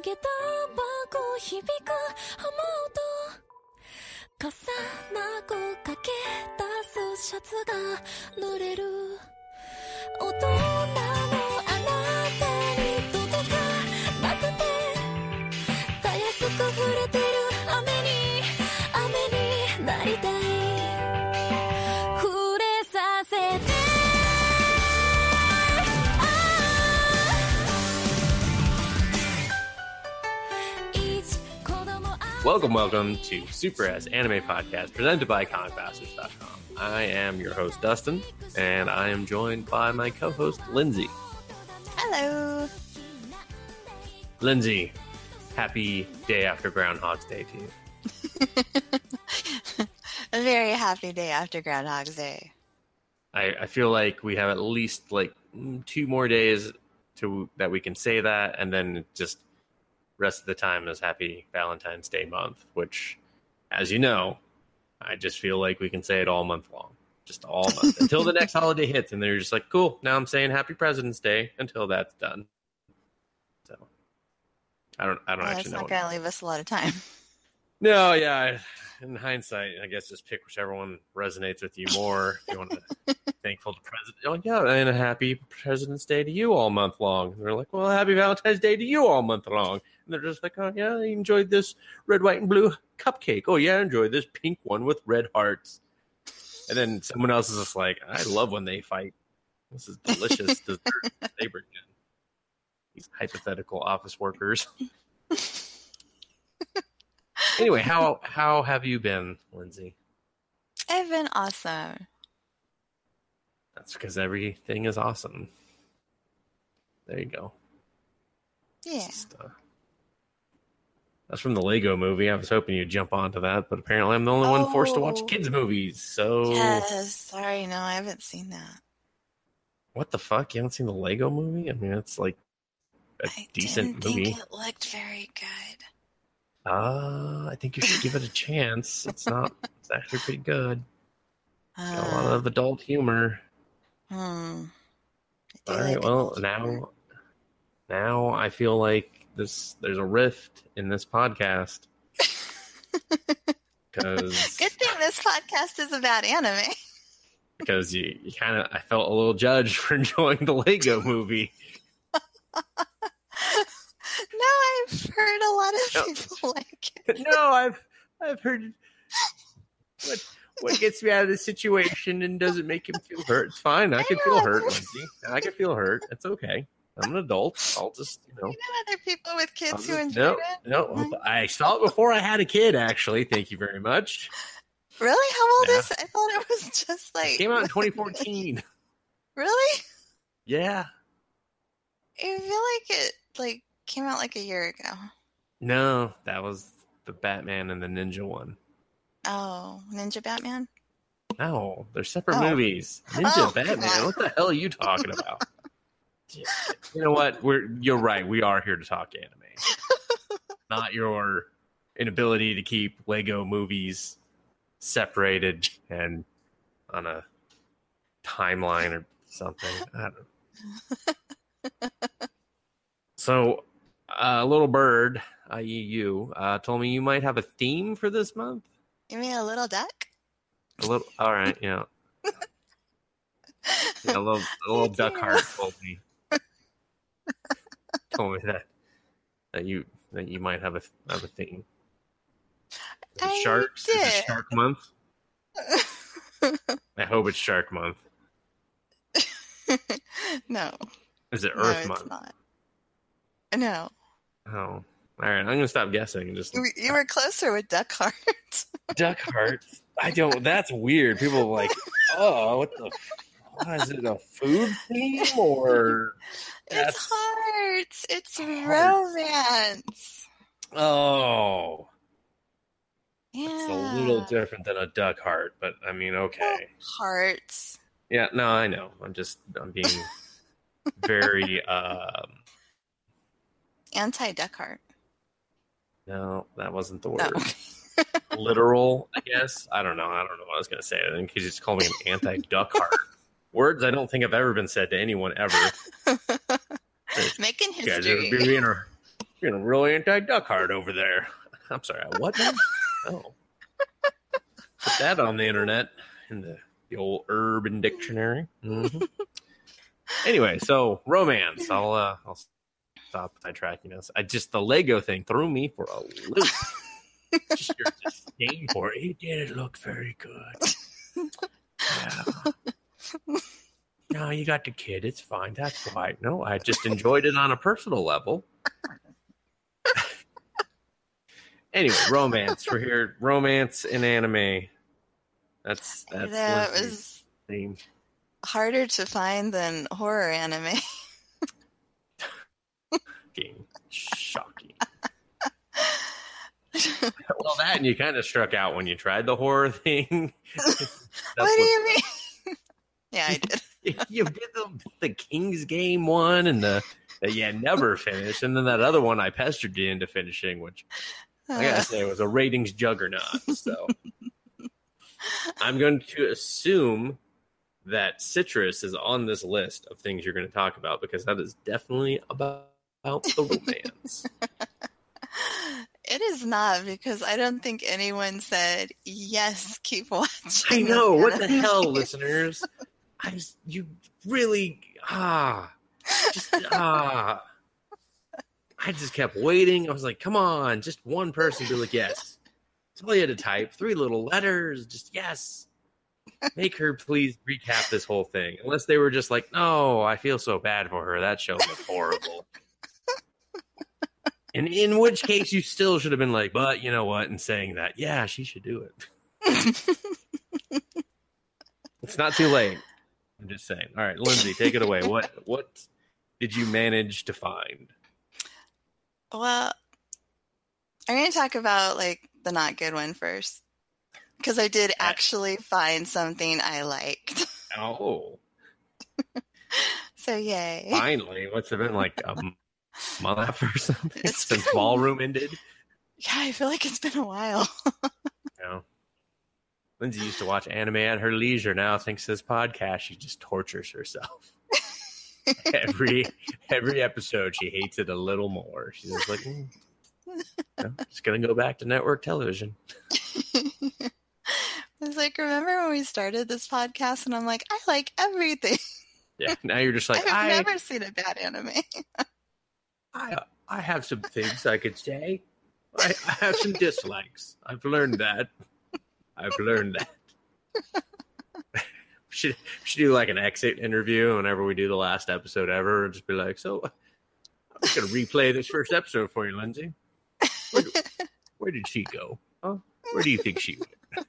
下駄箱響く雨音傘なこかけ出すシャツが濡れる大人のあなたに届かなくてたやすく触れてる雨に雨になりたい Welcome, welcome to Super S Anime Podcast presented by ComicBastards.com. I am your host, Dustin, and I am joined by my co host, Lindsay. Hello. Lindsay, happy day after Groundhog's Day to you. A very happy day after Groundhog's Day. I, I feel like we have at least like two more days to that we can say that, and then just rest of the time is Happy Valentine's Day month, which, as you know, I just feel like we can say it all month long, just all month until the next holiday hits, and they're just like, cool. Now I'm saying Happy President's Day until that's done. So I don't, I don't Well, actually that's know. not going to leave us a lot of time. no, yeah. In hindsight, I guess just pick whichever one resonates with you more. If you want to thankful to president, oh yeah, and a happy President's Day to you all month long. And they're like, well, happy Valentine's Day to you all month long. And they're just like, oh yeah, I enjoyed this red, white, and blue cupcake. Oh yeah, I enjoyed this pink one with red hearts. And then someone else is just like, I love when they fight. This is delicious dessert they bring in. These hypothetical office workers. anyway, how how have you been, Lindsay? I've been awesome. That's because everything is awesome. There you go. Yeah. Just, uh, that's from the Lego movie. I was hoping you'd jump onto that, but apparently I'm the only one forced to watch Oh. kids' movies. So Yes. Sorry, no, I haven't seen that. what the fuck? You haven't seen the Lego movie? I mean, it's like a I decent didn't movie. think it looked very good. Uh, I think you should give it a chance. It's not. It's actually pretty good. Got a lot Uh, of adult humor. hmm. All like. Well, now, humor. now I feel like this. There's a rift in this podcast because Good thing this podcast is about anime. because you, you kind of I felt a little judged for enjoying the Lego movie. no, I've heard a lot of No. people like it. no, I've I've heard what what gets me out of the situation and doesn't make him feel hurt. It's fine. I can feel hurt, Lindsay. I can feel hurt. It's okay. I'm an adult. I'll just you know. You know other people with kids who just- enjoy no, it? no. I saw it before I had a kid. Actually, thank you very much. Really? How old Yeah. is it? I thought it was just like It came out in 2014. Really? yeah. I feel like it like came out like a year ago. No, that was the Batman and the Ninja one. Oh, Ninja Batman? No, they're separate Oh. movies. Ninja Oh, Batman. God. What the hell are you talking about? you know what? We're you're right. We are here to talk anime, not your inability to keep Lego movies separated and on a timeline or something. I don't. so, uh, little bird, i.e., you, uh, told me you might have a theme for this month. You mean a little duck? A little. All right. Yeah. Yeah, a little, a little duck heart told me told me that that you that you might have a have a. Is I sharks? Is it. Shark Month? I hope it's Shark Month. no, Is it no, Earth it's Month? not. No, Oh, all right. I'm gonna stop guessing. and Just you, you were closer with duck heart. duck heart. I don't. That's weird. People are like, oh, what the? f- What, is it a food theme or? it's hearts. It's Hearts. romance. Oh, Yeah, it's a little different than a duck heart, but I mean, okay. Hearts. Yeah, no, I know. I'm just I'm being very um Anti duck heart. no, that wasn't the word. Literal, I guess. I don't know. I don't know what I was gonna say. I think he's just calling me an anti duck heart. Words I don't think have ever been said to anyone ever. Making You guys are history. being a You're a real anti duck heart over there. I'm sorry, what now? Oh. Put that on the internet in the, the old urban dictionary. Mhm. anyway, so romance. I'll uh I'll stop sidetracking us. I just the Lego thing threw me for a loop. just your disdain for it. It didn't look very good. Yeah. No, you got the kid. It's fine. That's why. No, I just enjoyed it on a personal level. anyway, romance. We're here. Romance in anime. That's that's that was theme. harder to find than horror anime. Shocking. Shocking. well, that and you kind of struck out when you tried the horror thing. What do you mean? yeah, I did. you did the, the King's Game one and the that you never finished, and then that other one I pestered you into finishing, which I gotta Uh, say was a ratings juggernaut. So I'm going to assume that citrus is on this list of things you're going to talk about because that is definitely about, about the romance. it is not because I don't think anyone said yes. Keep watching. I know what the hell, listeners. I just, you really ah just ah. I just kept waiting. I was like, come on, just one person be like, yes. That's all you had to type. Three little letters, just yes. Make her please recap this whole thing. Unless they were just like, no, I feel so bad for her. That show was horrible. And in which case, you still should have been like, but you know what? And saying that, yeah, she should do it. It's not too late. I'm just saying. All right, Lindsay, take it away. What what did you manage to find? Well, I'm going to talk about like the not good one first because I did actually find something I liked. Oh, So yay! finally! What's it been like a m- month or something It's since been- ballroom ended? Yeah, I feel like it's been a while. You know, Lindsay used to watch anime at her leisure. Now, thanks to this podcast, she just tortures herself. every every episode, she hates it a little more. She's just like, mm, just gonna go back to network television. It's like, remember when we started this podcast and I'm like, I like everything. Yeah. Now you're just like, I've I never seen a bad anime. I I have some things I could say. I, I have some dislikes. I've learned that. I've learned that. should should do like an exit interview whenever we do the last episode ever, and just be like, so I'm just gonna replay this first episode for you, Lindsay. Where, where did she go? Huh? Where do you think she went?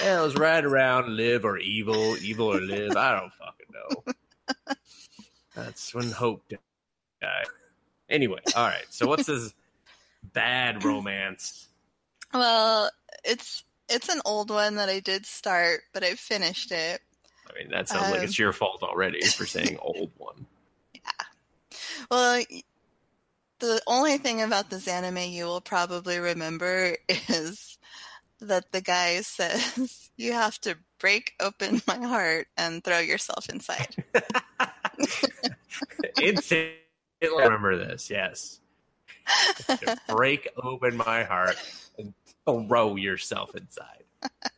Yeah, it was right around live or evil, evil or live. I don't fucking know. That's when hope died. Anyway, all right. So what's this bad romance? well, it's it's an old one that I did start, but I finished it. I mean, that sounds like Um, it's your fault already for saying old one. Yeah. Well, the only thing about this anime you will probably remember is that the guy says you have to break open my heart and throw yourself inside. Remember this. Yes. Break open my heart and throw yourself inside.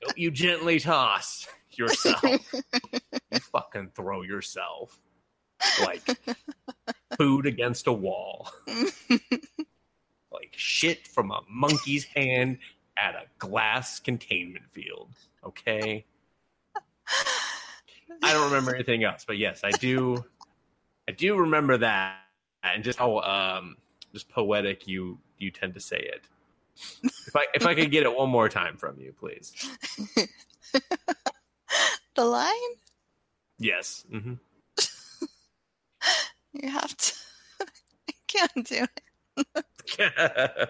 Don't you gently toss yourself. you fucking throw yourself like food against a wall. like shit from a monkey's hand at a glass containment field. Okay. I don't remember anything else, but yes, I do. I do remember that, and just how um, just poetic you you tend to say it. If I if I could get it one more time from you, please. the line Yes. hmm you have to. I can't do it.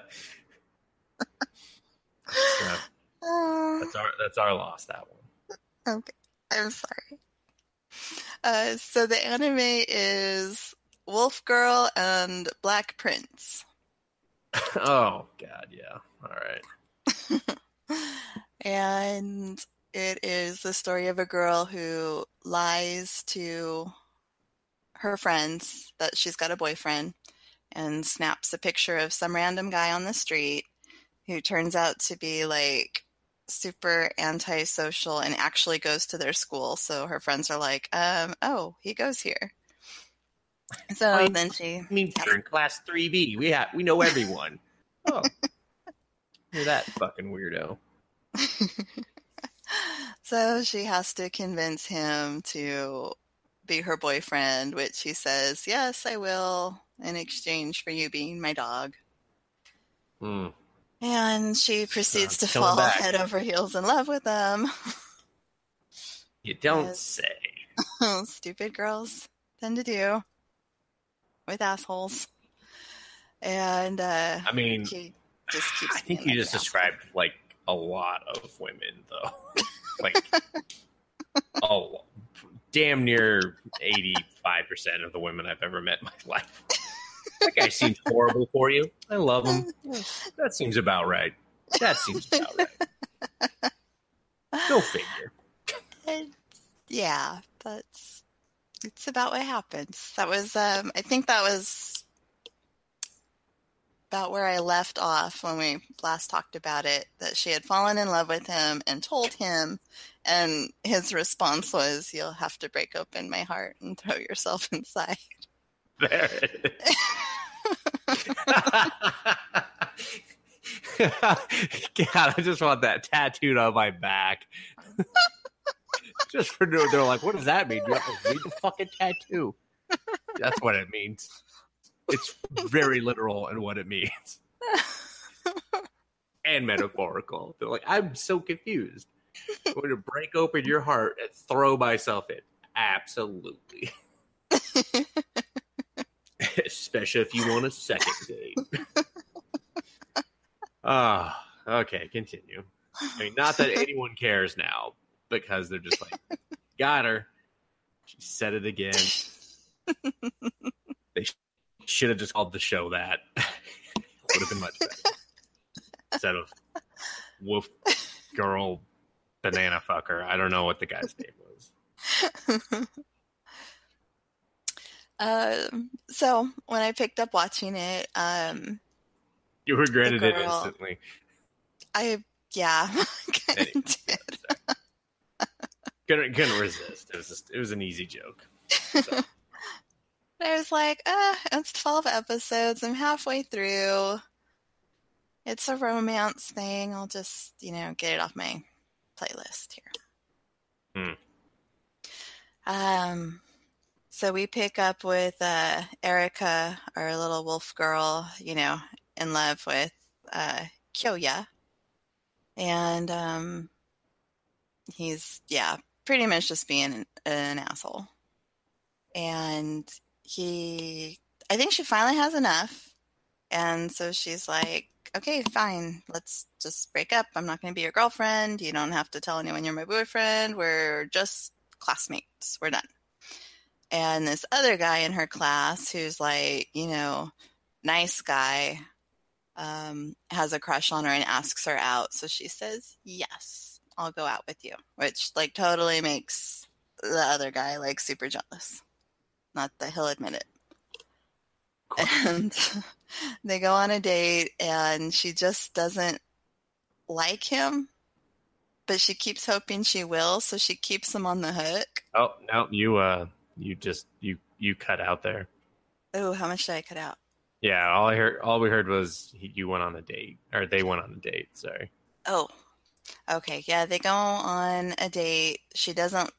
Oh, that's our that's our loss. That one. okay, I'm sorry. Uh, so the anime is Wolf Girl and Black Prince. Oh God, yeah. All right. and it is the story of a girl who lies to her friends that she's got a boyfriend and snaps a picture of some random guy on the street who turns out to be like super antisocial and actually goes to their school. So her friends are like, um, oh, he goes here. So you- then she I mean, you're in class 3B. We have we know everyone. oh, you're that fucking weirdo. so she has to convince him to be her boyfriend, which he says, Yes, I will, in exchange for you being my dog. Hmm. And she proceeds to fall back. head over heels in love with him. You don't say. Stupid girls tend to do with assholes. And uh, I mean, she just keeps I think you just described like a lot of women, though. like, oh, damn near eighty-five percent of the women I've ever met in my life. That guy seems horrible for you. I love him. That seems about right. That seems about right. Go figure. It's- yeah, that's it's about what happens. That was um I think that was about where I left off when we last talked about it that she had fallen in love with him and told him and his response was you'll have to break open my heart and throw yourself inside. There it is. God, I just want that tattooed on my back. just for doing. they're like, what does that mean? Do You have to read the fucking tattoo. That's what it means. It's very literal in what it means. and metaphorical. They're like, I'm so confused. I'm going to break open your heart and throw myself in. Absolutely. Especially if you want a second date. Ah, okay, continue. I mean, not that anyone cares now, because they're just like, got her. She said it again. they sh- should have just called the show that. Would have been much better. Instead of wolf girl banana fucker. I don't know what the guy's name was. um so when I picked up watching it, um You regretted it instantly. I yeah, kind of did. Couldn't, couldn't resist. It was just, it was an easy joke. I was like, uh, it's 12 episodes. I'm halfway through. It's a romance thing. I'll just, you know, get it off my playlist here. Um, so we pick up with uh, Erica, our little wolf girl, you know, in love with uh, Kyoya. And um, he's, yeah, pretty much just being an, an asshole. And he, I think she finally has enough. And so she's like, okay, fine, let's just break up. I'm not going to be your girlfriend. You don't have to tell anyone you're my boyfriend. We're just classmates. We're done. And this other guy in her class who's like, you know, nice guy, um, has a crush on her and asks her out. So she says, yes, I'll go out with you, which like totally makes the other guy like super jealous. Not that he'll admit it. And they go on a date and she just doesn't like him, but she keeps hoping she will. So she keeps him on the hook. Oh no, you uh, you just you you cut out there. Oh, how much did I cut out? Yeah, all I heard, all we heard was he, you went on a date, or they went on a date. Sorry. Oh, okay. Yeah, they go on a date. She doesn't.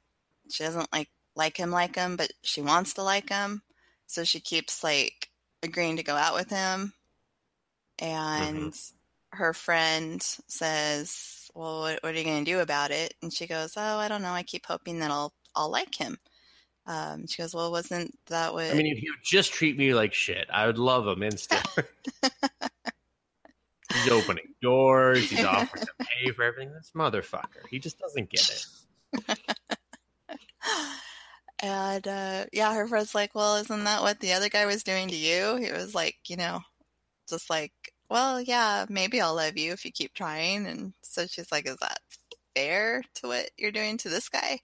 She doesn't like like him like him, but she wants to like him. So she keeps like agreeing to go out with him. And her friend says, "Well, what, what are you going to do about it?" And she goes, "Oh, I don't know. I keep hoping that I'll I'll like him." Um, she goes, "Well, wasn't that what?" I mean, if you just treat me like shit, I would love him instantly. he's opening doors. He's offering to pay for everything. This motherfucker, he just doesn't get it. And uh, yeah, her friend's like, Well, isn't that what the other guy was doing to you? He was like, you know, just like, Well, yeah, maybe I'll love you if you keep trying. And so she's like, Is that fair to what you're doing to this guy?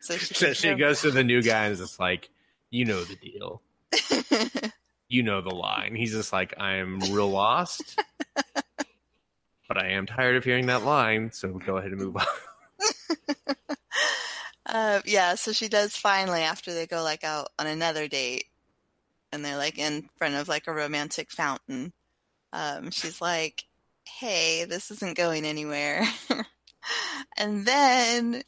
So she, So she goes to the new guy and is just like, you know the deal. You know the line. He's just like, I'm real lost, but I am tired of hearing that line. So go ahead and move on. Uh, yeah, so she does finally after they go like out on another date, and they're like in front of like a romantic fountain. Um, she's like, "Hey, this isn't going anywhere," and then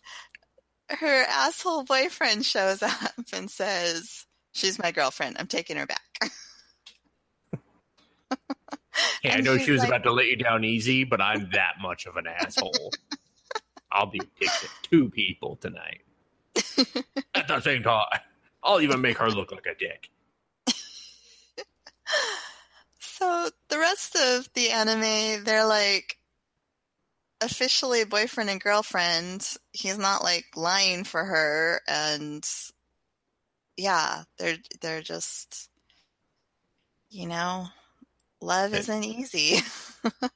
her asshole boyfriend shows up and says, "She's my girlfriend. I'm taking her back." Hey, I know she was like- about to let you down easy, but I'm that much of an asshole. I'll be a dick to two people tonight at the same time. I'll even make her look like a dick. So the rest of the anime, they're like officially boyfriend and girlfriend. He's not like lying for her, and yeah, they're they're just, you know, love isn't easy.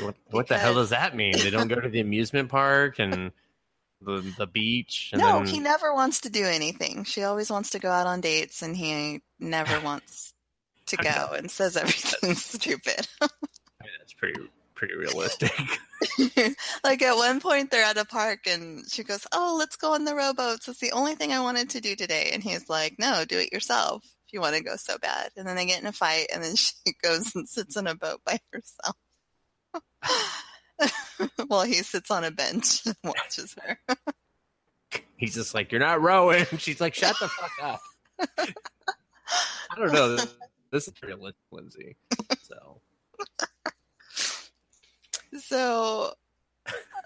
What, what the hell does that mean? They don't go to the amusement park and the the beach, and no, then he never wants to do anything. She always wants to go out on dates, and he never wants to go and says everything's stupid. that's pretty pretty realistic. like at one point they're at a park and she goes, "Oh, let's go on the rowboats. It's the only thing I wanted to do today." And he's like, "No, do it yourself if you want to go so bad." And then they get in a fight and then she goes and sits on a boat by herself. While he sits on a bench and watches her. He's just like, "You're not rowing." She's like, "Shut the fuck up." I don't know. This, this is realistic, Lindsay. So So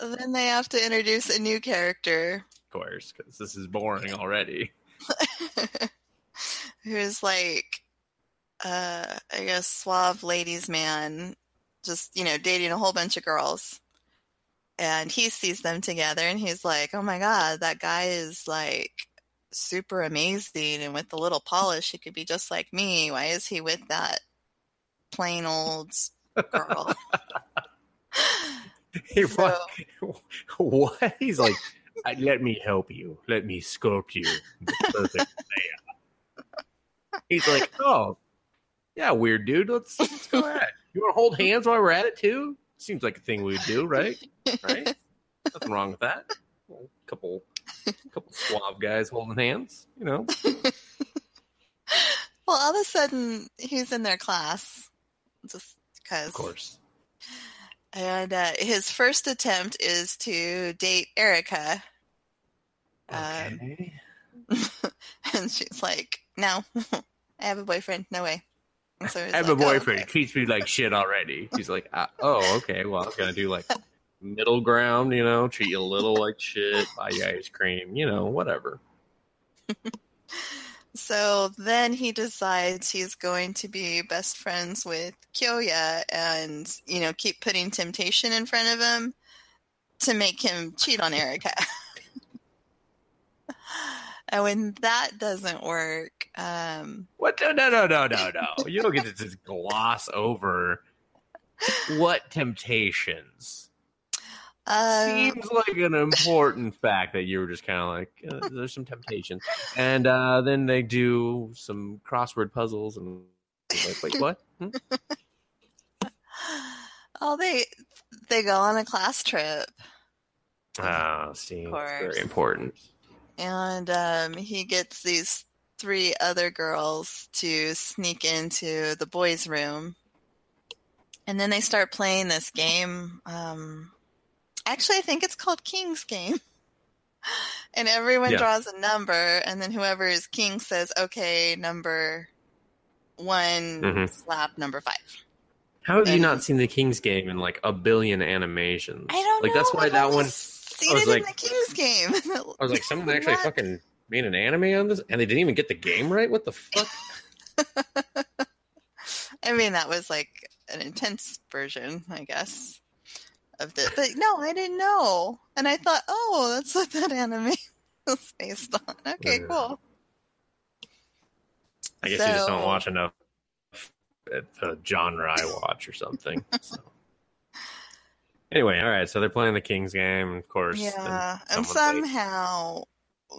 then they have to introduce a new character of course, because this is boring already. Who's like uh I guess suave ladies man just you know dating a whole bunch of girls and he sees them together and he's like oh my god that guy is like super amazing and with a little polish he could be just like me why is he with that plain old girl He So- what? He's like, "Uh, let me help you. Let me sculpt you. perfect layout." He's like, oh, yeah, weird dude. Let's, let's go at it. You want to hold hands while we're at it too? Seems like a thing we'd do, right? Right? Nothing wrong with that. A couple, couple suave guys holding hands. You know, well all of a sudden he's in their class just because of course. And uh, his first attempt is to date Erica. Um, Okay. and she's like, No, I have a boyfriend. No way. And so I have like, a "Oh, boyfriend. okay." Treats me like shit already. He's like, uh, oh, okay. Well, I was gonna do like middle ground, you know, treat you a little like shit, buy you ice cream, you know, whatever. So then he decides he's going to be best friends with Kyoya and, you know, keep putting temptation in front of him to make him cheat on Erica. and when that doesn't work, um, What? No, no, no, no, no, no. You don't get to just gloss over what temptations. um, Seems like an important fact that you were just kind of like, uh, there's some temptations, and uh, then they do some crossword puzzles, and like, wait, what? Hmm? oh, they they go on a class trip. Ah, see, very important. And um, he gets these three other girls to sneak into the boys' room, and then they start playing this game. Um, actually, I think it's called King's Game. And everyone Yeah. draws a number, and then whoever is king says, "Okay, number one, Mhm. slap number five. How have you not seen the King's Game in like a billion animations? I don't like know. that's why that one. Seen I was it in like- the King's Game. I was like, someone actually What? fucking made an anime on this, and they didn't even get the game right. What the fuck? I mean, that was like an intense version, I guess, of this. But no, I didn't know, and I thought, oh, that's what that anime was based on. Okay, Yeah. cool. I guess you just don't watch enough at the genre I watch or something. So. Anyway, all right. So they're playing the King's Game, of course. Yeah, and and somehow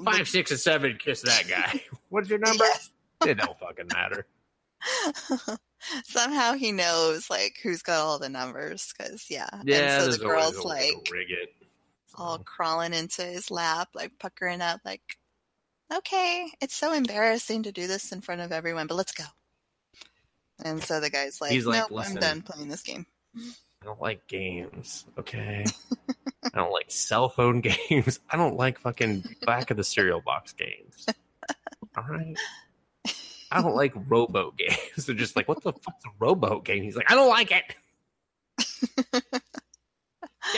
five, six, and seven. Kiss that guy. What's your number? Yes. It don't fucking matter. Somehow he knows like who's got all the numbers because yeah. Yeah, and so the girl's a like rig it. all crawling into his lap, like puckering up, like, okay, it's so embarrassing to do this in front of everyone, but let's go. And so the guy's like, He's like, nope, I'm done playing this game. I don't like games. Okay. I don't like cell phone games. I don't like fucking back of the cereal box games. All right. I don't like robo games. They're just like, what the fuck's a robo game? He's like, I don't like it.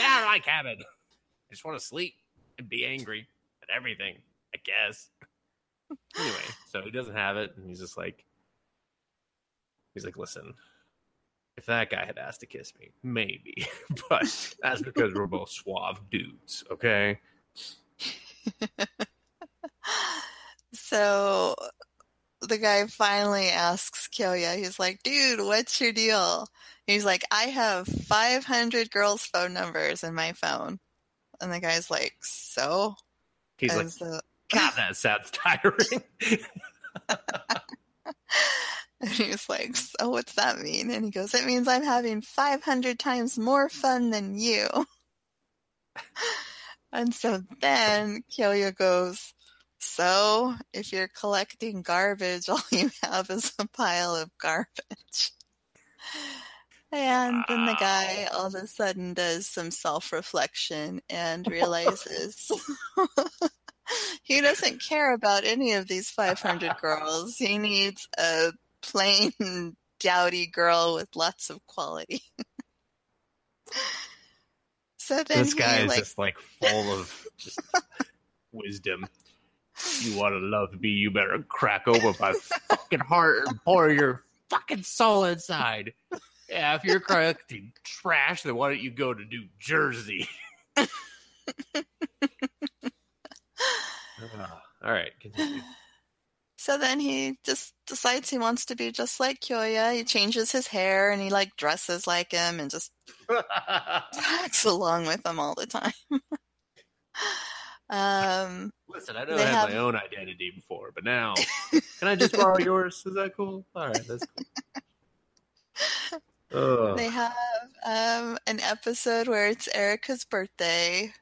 Out of my cabin. I just want to sleep and be angry at everything, I guess. Anyway, so he doesn't have it, and he's just like, he's like, listen, if that guy had asked to kiss me, maybe, but that's because we're both suave dudes, okay? So the guy finally asks Kyoya, he's like, dude, what's your deal? He's like, I have 500 girls' phone numbers in my phone. And the guy's like, so? He's And like, so- God, that sounds tiring. And he's like, So what's that mean? And he goes, It means I'm having 500 times more fun than you. and so then Kyoya goes, So if you're collecting garbage, all you have is a pile of garbage. And then the guy all of a sudden does some self reflection and realizes he doesn't care about any of these 500 girls. He needs a plain, dowdy girl with lots of quality. so then this he, guy is like, just like full of just wisdom. You want to love me, you better crack open my fucking heart and pour your fucking soul inside. Yeah, if you're collecting trash, then why don't you go to New Jersey? Ah, all right, continue. So then he just decides he wants to be just like Kyoya. He changes his hair and he like dresses like him and just acts along with him all the time. um, Listen, I know I had have- my own identity before, but now can I just borrow yours? Is that cool? All right, that's cool. Ugh. they have um, an episode where it's Erica's birthday,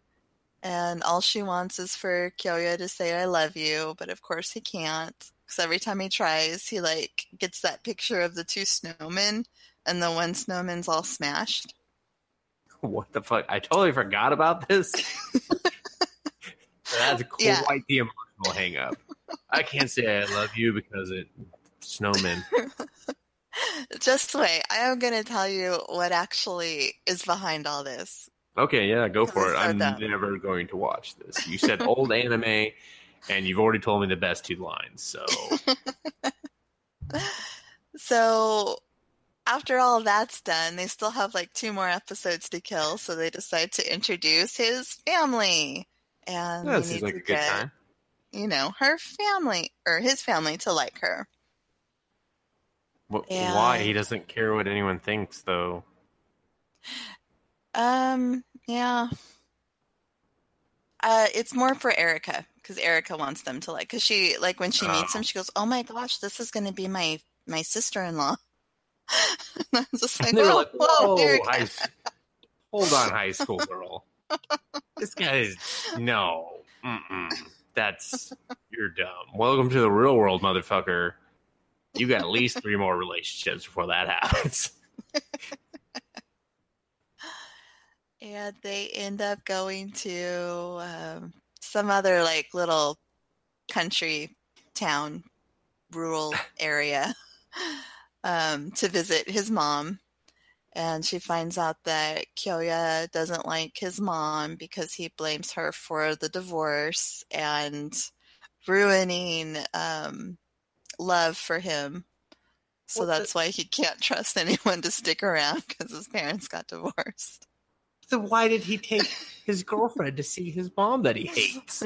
and all she wants is for Kyoya to say "I love you," but of course he can't every time he tries, he like gets that picture of the two snowmen, and the one snowman's all smashed. What the fuck? I totally forgot about this. That's quite Yeah. the emotional hang up. I can't say I love you because it snowmen. Just wait, I am going to tell you what actually is behind all this. Okay, yeah, go for it. I'm dumb. never going to watch this. You said old anime, and you've already told me the best two lines. So So, after all that's done, they still have like two more episodes to kill, so they decide to introduce his family. And that they seems need like to a good get, time. you know, her family or his family to like her. Wh- Yeah. Why he doesn't care what anyone thinks, though? Um, yeah. Uh, it's more for Erica because Erica wants them to like. Because she like when she meets Oh. him, she goes, "Oh my gosh, this is going to be my my sister in law." I'm just like, And they were "Whoa, like, whoa, "Whoa, Erica." high, hold on, high school girl. this guy is no. Mm-mm. That's you're dumb. Welcome to the real world, motherfucker. You got at least three more relationships before that happens. And they end up going to um, some other like little country town, rural area um, to visit his mom. And she finds out that Kyoya doesn't like his mom because he blames her for the divorce and ruining um, love for him. So What the- that's why he can't trust anyone to stick around because his parents got divorced. So why did he take his girlfriend to see his mom that he hates?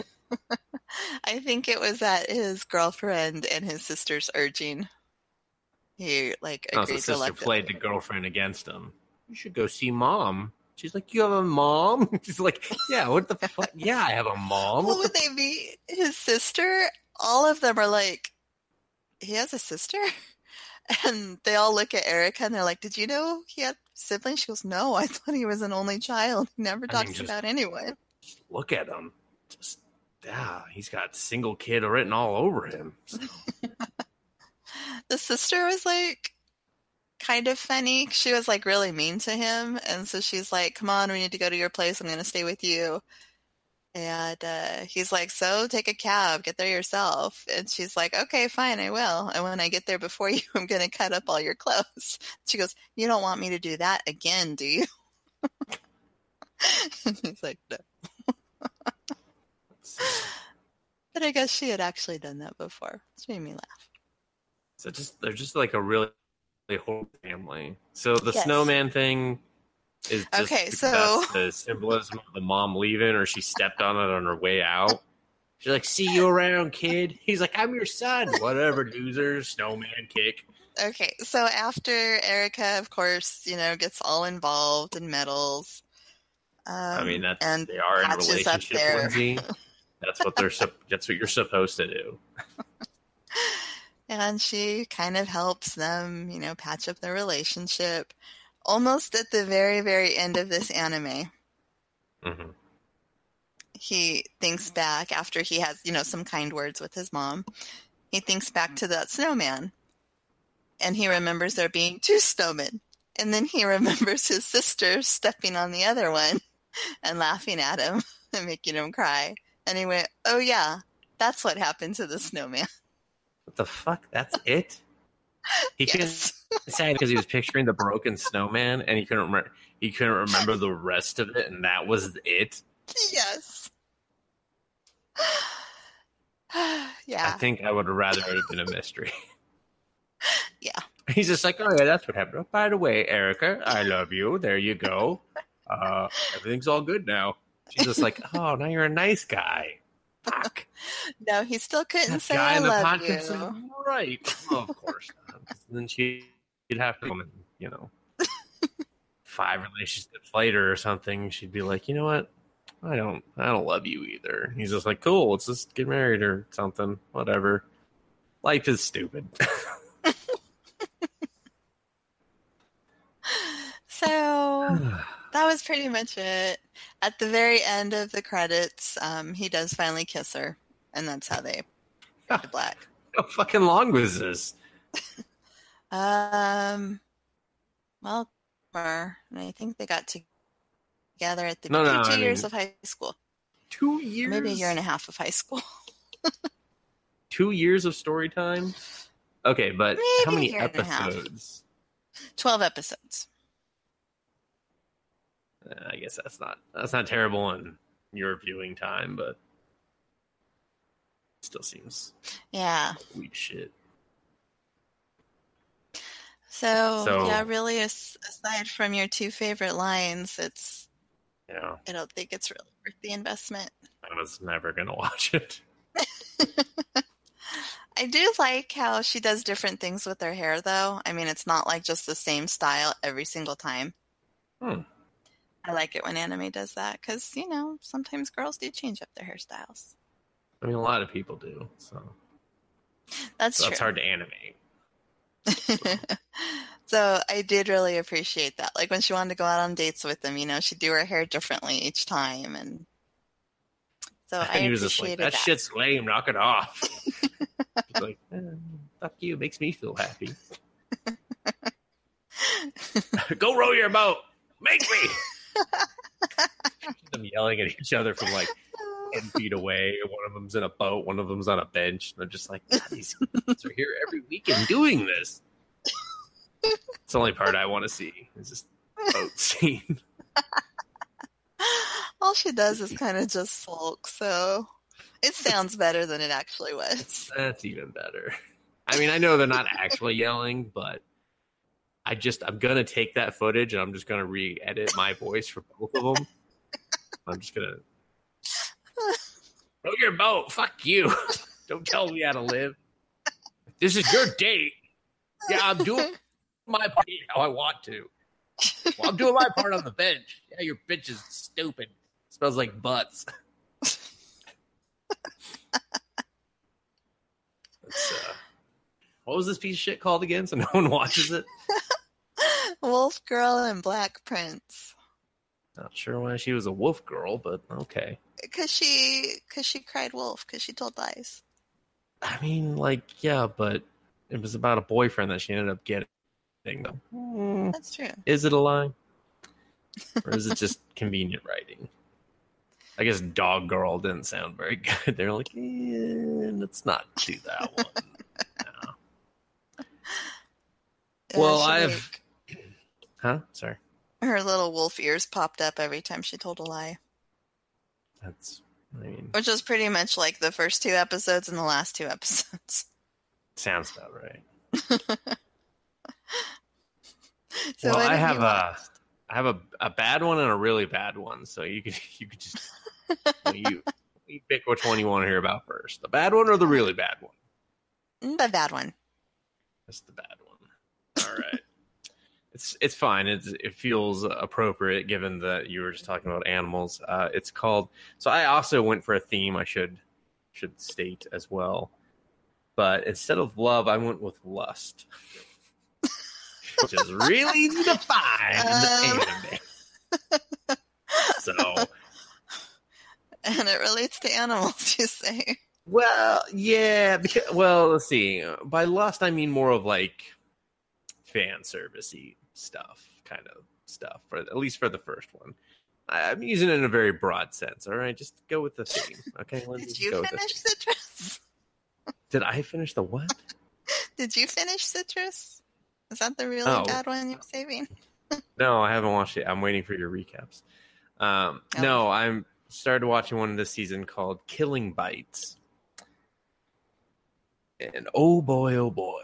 I think it was at his girlfriend and his sister's urging. He like No, so agreed to sister let played the girlfriend against him. You should go see mom. She's like, you have a mom? She's like, yeah. What the fuck? Yeah, I have a mom. What What would they be? His sister? All of them are like, he has a sister, And they all look at Erica and they're like, Did you know he had siblings? She goes, No, I thought he was an only child. He never I talks mean, about anyone. Look at him. Just yeah, he's got single kid written all over him. So, The sister was like kind of funny. She was like really mean to him. And so she's like, Come on, we need to go to your place. I'm going to stay with you. And uh, he's like, So take a cab, get there yourself. And she's like, Okay, fine, I will. And when I get there before you, I'm going to cut up all your clothes. She goes, You don't want me to do that again, do you? and he's like, No. But I guess she had actually done that before. It's made me laugh. so just they're just like a really, really horrible family. So the Yes. snowman thing is Okay, so- the symbolism of the mom leaving, or she stepped on it on her way out. She's like, "See you around, kid." He's like, "I'm your son." Whatever, loser. Snowman kick. Okay, so after Erica, of course, you know, gets all involved in medals. Um, I mean, that's and they are in a relationship, Lindsay. That's what they're. That's what you're supposed to do. and she kind of helps them, you know, patch up their relationship. Almost at the very, very end of this anime, hmm he thinks back after he has, you know, some kind words with his mom. He thinks back to that snowman, and he remembers there being two snowmen. And then he remembers his sister stepping on the other one and laughing at him and making him cry. And he went, "Oh yeah, that's what happened to the snowman." What the fuck? That's it. He Yes. Say because he was picturing the broken snowman, and he couldn't remember. He couldn't remember the rest of it, and that was it. yes. Yeah. I think I would have rather it have been a mystery. Yeah. He's just like, oh yeah, that's what happened. Oh, by the way, Erica, I love you. There you go. Uh, everything's all good now. She's just like, oh, now you're a nice guy. Fuck. No, he still couldn't That say guy I in the love podcast is you. right. Of course not. Then she, she'd have to, come and, you know, five relationships later or something. She'd be like, you know what? I don't, I don't love you either. He's just like, cool. Let's just get married or something. Whatever. Life is stupid. So that was pretty much it. At the very end of the credits, um, he does finally kiss her, and that's how they go to black. How fucking long was this? Um, well, more, and I think they got together at the No, no, two I years mean- of high school, Two years. maybe a year and a half of high school. Two years of story time. Okay, but how Maybe a many year and a half. episodes? Twelve episodes. Uh, I guess that's not that's not terrible in your viewing time, but still seems Yeah. weak shit. So, So- yeah, really, aside from your two favorite lines, it's Yeah, I don't think it's really worth the investment. I was never gonna watch it. I do like how she does different things with her hair, though. I mean, it's not like just the same style every single time. Hmm. I like it when anime does that because, you know, sometimes girls do change up their hairstyles. I mean, a lot of people do, so, That's so true. that's hard to animate. so I did really appreciate that. Like when she wanted to go out on dates with him, you know, she'd do her hair differently each time. And so I he was just like, appreciated "That shit's lame. Knock it off." Like, eh, "Fuck you." It makes me feel happy. Go row your boat. Make me. them yelling at each other from like ten feet away. One of them's in a boat. One of them's on a bench. And they're just like, "God, these kids are here every weekend doing this. It's the only part I want to see. Is this boat scene. All she does is kind of just sulk, so it sounds better than it actually was. That's even better. I mean, I know they're not actually yelling, but I just I'm gonna take that footage and I'm just gonna re-edit my voice for both of them. I'm just gonna row your boat. Fuck you. Don't tell me how to live. This is your date. Yeah, I'm doing my part how I want to. Well, I'm doing my part on the bench. Yeah, your bitch is stupid. Smells like butts. Uh, what was this piece of shit called again? So no one watches it. Wolf Girl and Black Prince. Not sure why she was a wolf girl, but okay. Cause she, cause she cried wolf, cause she told lies. I mean, like, yeah, but it was about a boyfriend that she ended up getting. Though, Hmm, That's true. is it a lie, or is it just convenient writing? I guess Dog Girl didn't sound very good. They're like, eh, let's not do that one. No. Well, I have- like, Huh? Sorry. her little wolf ears popped up every time she told a lie, That's. I mean, which was pretty much like the first two episodes and the last two episodes. sounds about right. So well, I have a? I have a, a bad one and a really bad one. So you could you could just you, you pick which one you want to hear about first. The bad one or the really bad one? Mm, the bad one. That's the bad one. All right. It's it's fine. It's, it feels appropriate given that you were just talking about animals. Uh, it's called. So I also went for a theme. I should should state as well. But instead of love, I went with lust, which is really easy to find Um. anime. So And it relates to animals, you say. Well, yeah. Because, well, let's see. By lust, I mean more of like fan servicey stuff, kind of stuff. For at least for the first one, I, I'm using it in a very broad sense. All right, just go with the theme. Okay, Lindsay, Did you go with the finish. Citrus? Did I finish the what? Did you finish Citrus? Is that the really Oh. bad one you're saving? No, I haven't watched it. I'm waiting for your recaps. Um, Oh. No, I'm started watching one this season called Killing Bites. And oh boy, oh boy.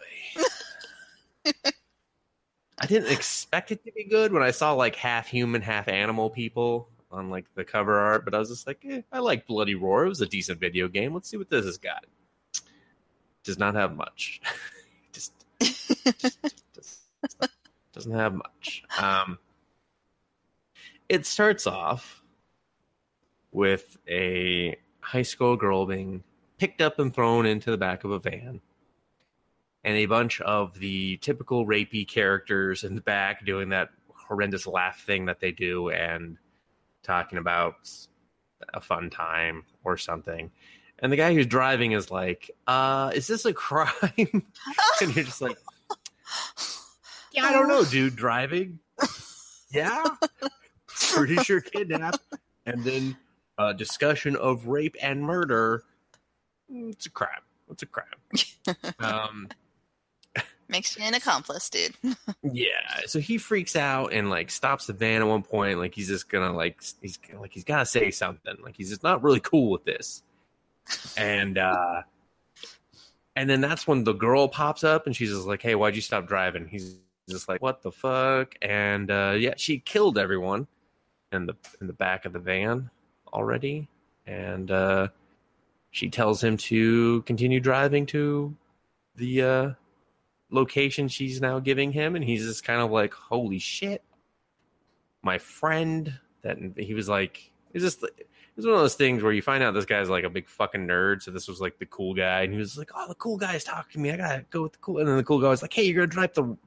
I didn't expect it to be good when I saw like half human, half animal people on like the cover art, but I was just like, eh, I like Bloody Roar. It was a decent video game. Let's see what this has got. Does not have much. just, just, just doesn't have much. Um, it starts off with a high school girl being picked up and thrown into the back of a van and a bunch of the typical rapey characters in the back doing that horrendous laugh thing that they do and talking about a fun time or something. And the guy who's driving is like uh is this a crime? And you're just like yeah i don't know dude driving? Yeah. Pretty sure kidnap. And then a discussion of rape and murder. Mm, it's a crime. It's a crime. Um Makes you an accomplice, dude. yeah so he freaks out and like stops the van at one point like he's just gonna like he's like he's gotta say something like he's just not really cool with this. And uh and then that's when the girl pops up and she's just like hey why'd you stop driving? He's just like what the fuck? And uh yeah she killed everyone in the in the back of the van already. And uh she tells him to continue driving to the uh location she's now giving him and he's just kind of like holy shit my friend. That he was like it was just it was one of those things where you find out this guy's like a big fucking nerd so this was like the cool guy and he was like oh the cool guy's talking to me. I gotta go with the cool and then the cool guy was like hey you're gonna drive the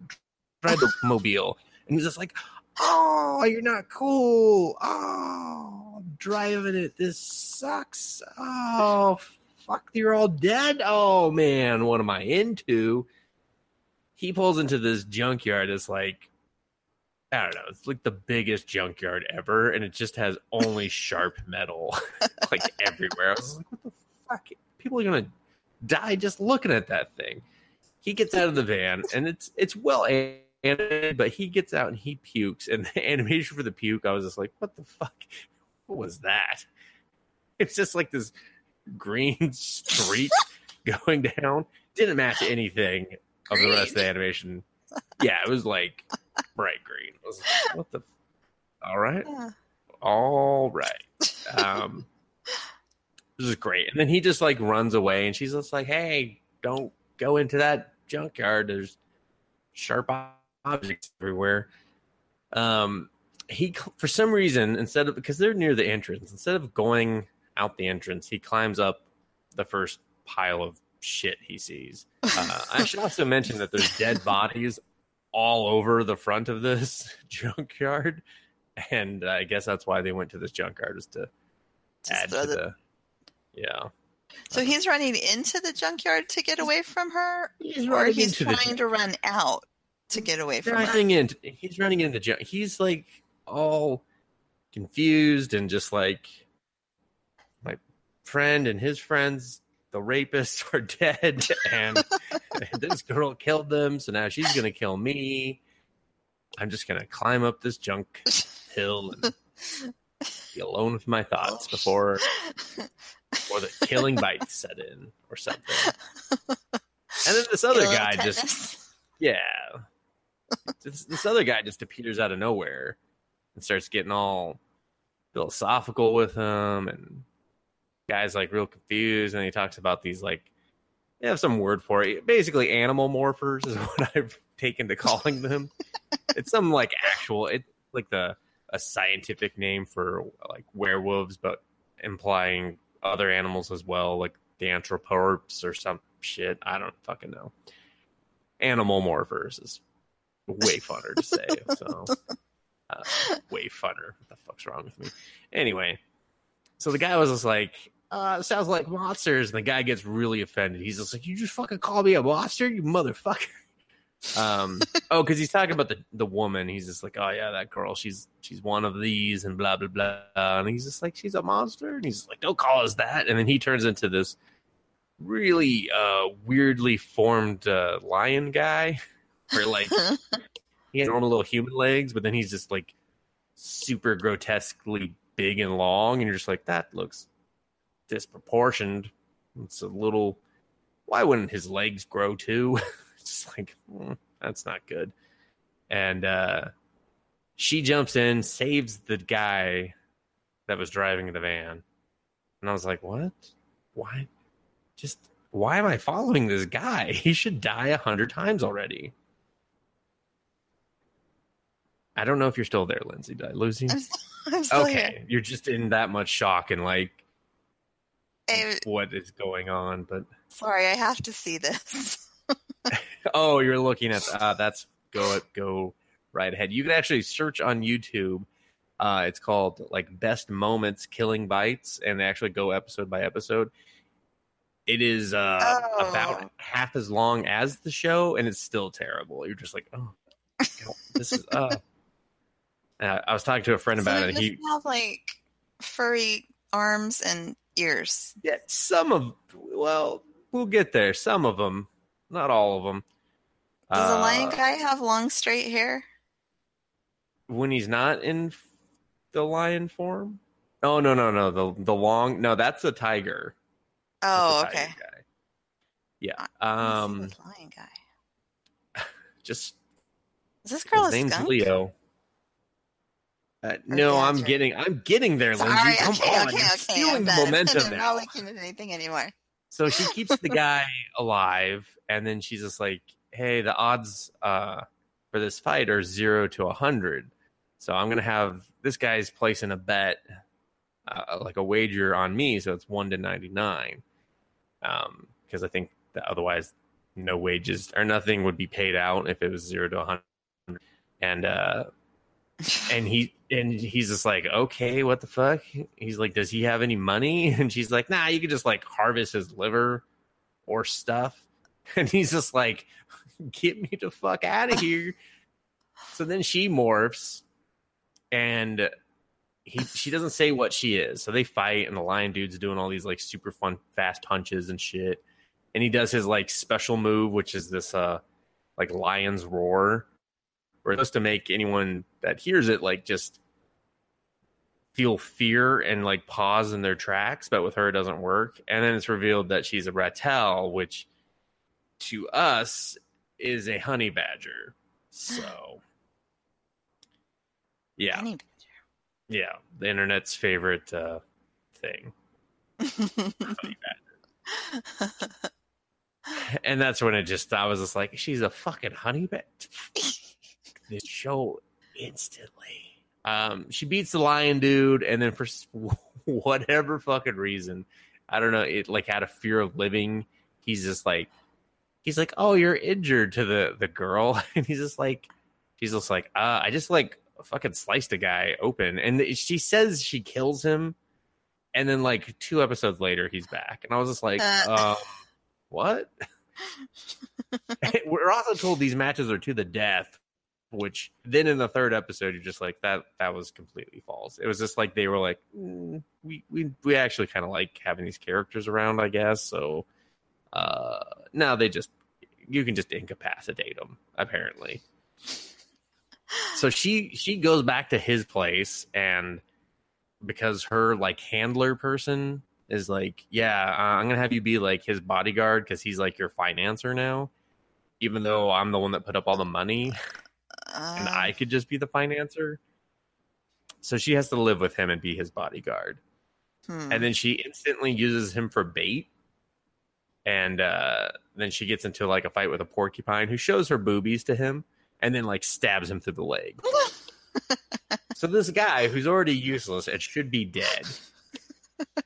drive the mobile and he's just like oh you're not cool. Oh driving it. This sucks. Oh fuck you're all dead. Oh man what am i into he pulls into this junkyard it's like i don't know it's like the biggest junkyard ever and it just has only sharp metal like everywhere. I was like what the fuck? People are gonna die just looking at that thing. He gets out of the van and it's it's well animated but he gets out and he pukes and the animation for the puke i was just like what the fuck? What was that? It's just like this green streak going down. Didn't match anything of the rest of the animation. Yeah, it was like bright green. I was like, what the? All right, Yeah. all right. Um, this is great. And then he just like runs away, and she's just like, "Hey, don't go into that junkyard. There's sharp objects everywhere." Um, he for some reason instead of because they're near the entrance, instead of going out the entrance, he climbs up the first pile of shit he sees. Uh, I should also mention that there's dead bodies all over the front of this junkyard, and I guess that's why they went to this junkyard is to Just add to the- the. Yeah, So he's running into the junkyard to get away from her, he's or he's trying to run out to get away from her. running in. He's running into the junk. He's like all confused and just like my friend and his friends, the rapists, are dead, and, this girl killed them. So now she's gonna kill me. I'm just gonna climb up this junk hill and be alone with my thoughts before before the killing bites set in or something. And then this other little guy just yeah. this, this other guy just appears out of nowhere and starts getting all philosophical with him, and guy's like real confused, and he talks about these like they have some word for it. Basically, animal morphers is what I've taken to calling them. it's some like actual it like the a scientific name for like werewolves, but implying other animals as well, like the anthroporps or some shit. I don't fucking know animal morphers is way funner to say. So, uh, way funner. What the fuck's wrong with me? Anyway, so the guy was just like, uh, sounds like monsters. And the guy gets really offended. He's just like, you just fucking call me a monster, you motherfucker. Um, oh, because he's talking about the, the woman. He's just like, oh yeah, that girl. She's she's one of these, and blah blah blah. And he's just like, she's a monster. And he's like, don't call us that. And then he turns into this really uh weirdly formed uh lion guy where like he has normal little human legs but then he's just like super grotesquely big and long and you're just like that looks disproportioned it's a little why wouldn't his legs grow too it's just like mm, that's not good and uh she jumps in saves the guy that was driving the van and i was like what why just why am I following this guy? He should die a hundred times already. I don't know if you're still there, Lindsay. Did I lose you? I'm, still, I'm Okay, here. you're just in that much shock and like Hey, what is going on. But sorry, I have to see this. oh, you're looking at uh, that's go go right ahead. You can actually search on YouTube. Uh, it's called like best moments killing bites, and they actually go episode by episode. It is uh, Oh. about half as long as the show, and it's still terrible. You're just like, oh, this is. Uh. Uh, I was talking to a friend So about it. He have like furry arms and ears. yeah, some of well, we'll get there. Some of them, not all of them. Does a lion Uh, guy have long straight hair? when he's not in the lion form. Oh no no no the the long no that's a tiger. That's Oh, a okay. Guy. Yeah. Um. lion guy. Just Is this girl his a name's skunk? Leo. Uh, no, I'm getting I'm getting there, Sorry, Lindsay. Come okay, on, okay, okay. stealing the momentum I'm now. not looking at anything anymore. So she keeps the guy alive, and then she's just like, "Hey, the odds uh, for this fight are zero to a hundred. So I'm gonna have this guy's placing a bet, uh, like a wager on me. So it's one to ninety nine, um, because I think that otherwise no wages or nothing would be paid out if it was zero to a hundred. And uh, and he and he's just like, okay, what the fuck? He's like, does he have any money? And she's like, nah, you could just like harvest his liver or stuff. And he's just like, get me the fuck out of here. so then she morphs, and he she doesn't say what she is. So they fight, and the lion dude's doing all these like super fun fast punches and shit. And he does his like special move, which is this uh like lion's roar it's supposed to make anyone that hears it like just feel fear and like pause in their tracks, but with her it doesn't work. And then it's revealed that she's a ratel, which to us is a honey badger. So yeah, Honey yeah, the internet's favorite uh, thing. Honey badger. And that's when it just I was just like, she's a fucking honey badger. this show instantly. Um, she beats the lion dude, and then for whatever fucking reason, I don't know, it like had a fear of living. he's just like he's like, "Oh, you're injured" to the the girl, and he's just like, she's just like, uh, "I just like fucking sliced a guy open," and she says she kills him, and then like two episodes later, he's back, and I was just like, Uh. um, "What?" We're also told these matches are to the death, which then in the third episode you're just like that that was completely false. It was just like they were like mm, we we we actually kind of like having these characters around, I guess. So uh now they just you can just incapacitate them apparently. So she she goes back to his place and because her like handler person is like, yeah, uh, I'm gonna have you be like his bodyguard because he's like your financer now, even though I'm the one that put up all the money and Uh, I could just be the financer. So she has to live with him and be his bodyguard. hmm. And then she instantly uses him for bait. And uh, then she gets into like a fight with a porcupine who shows her boobies to him and then like stabs him through the leg. so this guy who's already useless and should be dead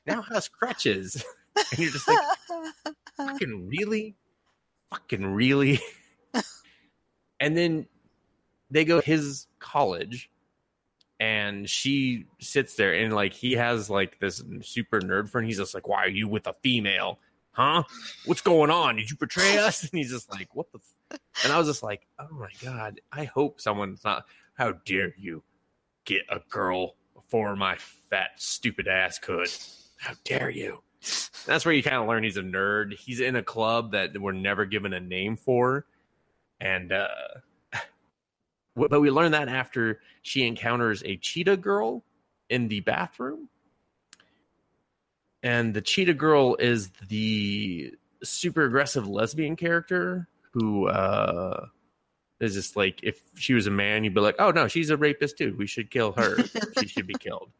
now has crutches. And you're just like, fucking really? Fucking really? and then they go to his college and she sits there and like he has like this super nerd friend. He's just like, Why are you with a female? Huh? What's going on? Did you betray us? And he's just like, What the f-? and I was just like, Oh my god, I hope someone's not how dare you get a girl before my fat stupid ass could. How dare you? That's where you kind of learn he's a nerd. He's in a club that we're never given a name for. And uh but we learn that after she encounters a cheetah girl in the bathroom. And the cheetah girl is the super aggressive lesbian character who uh is just like if she was a man, you'd be like, oh no, she's a rapist too. We should kill her. she should be killed.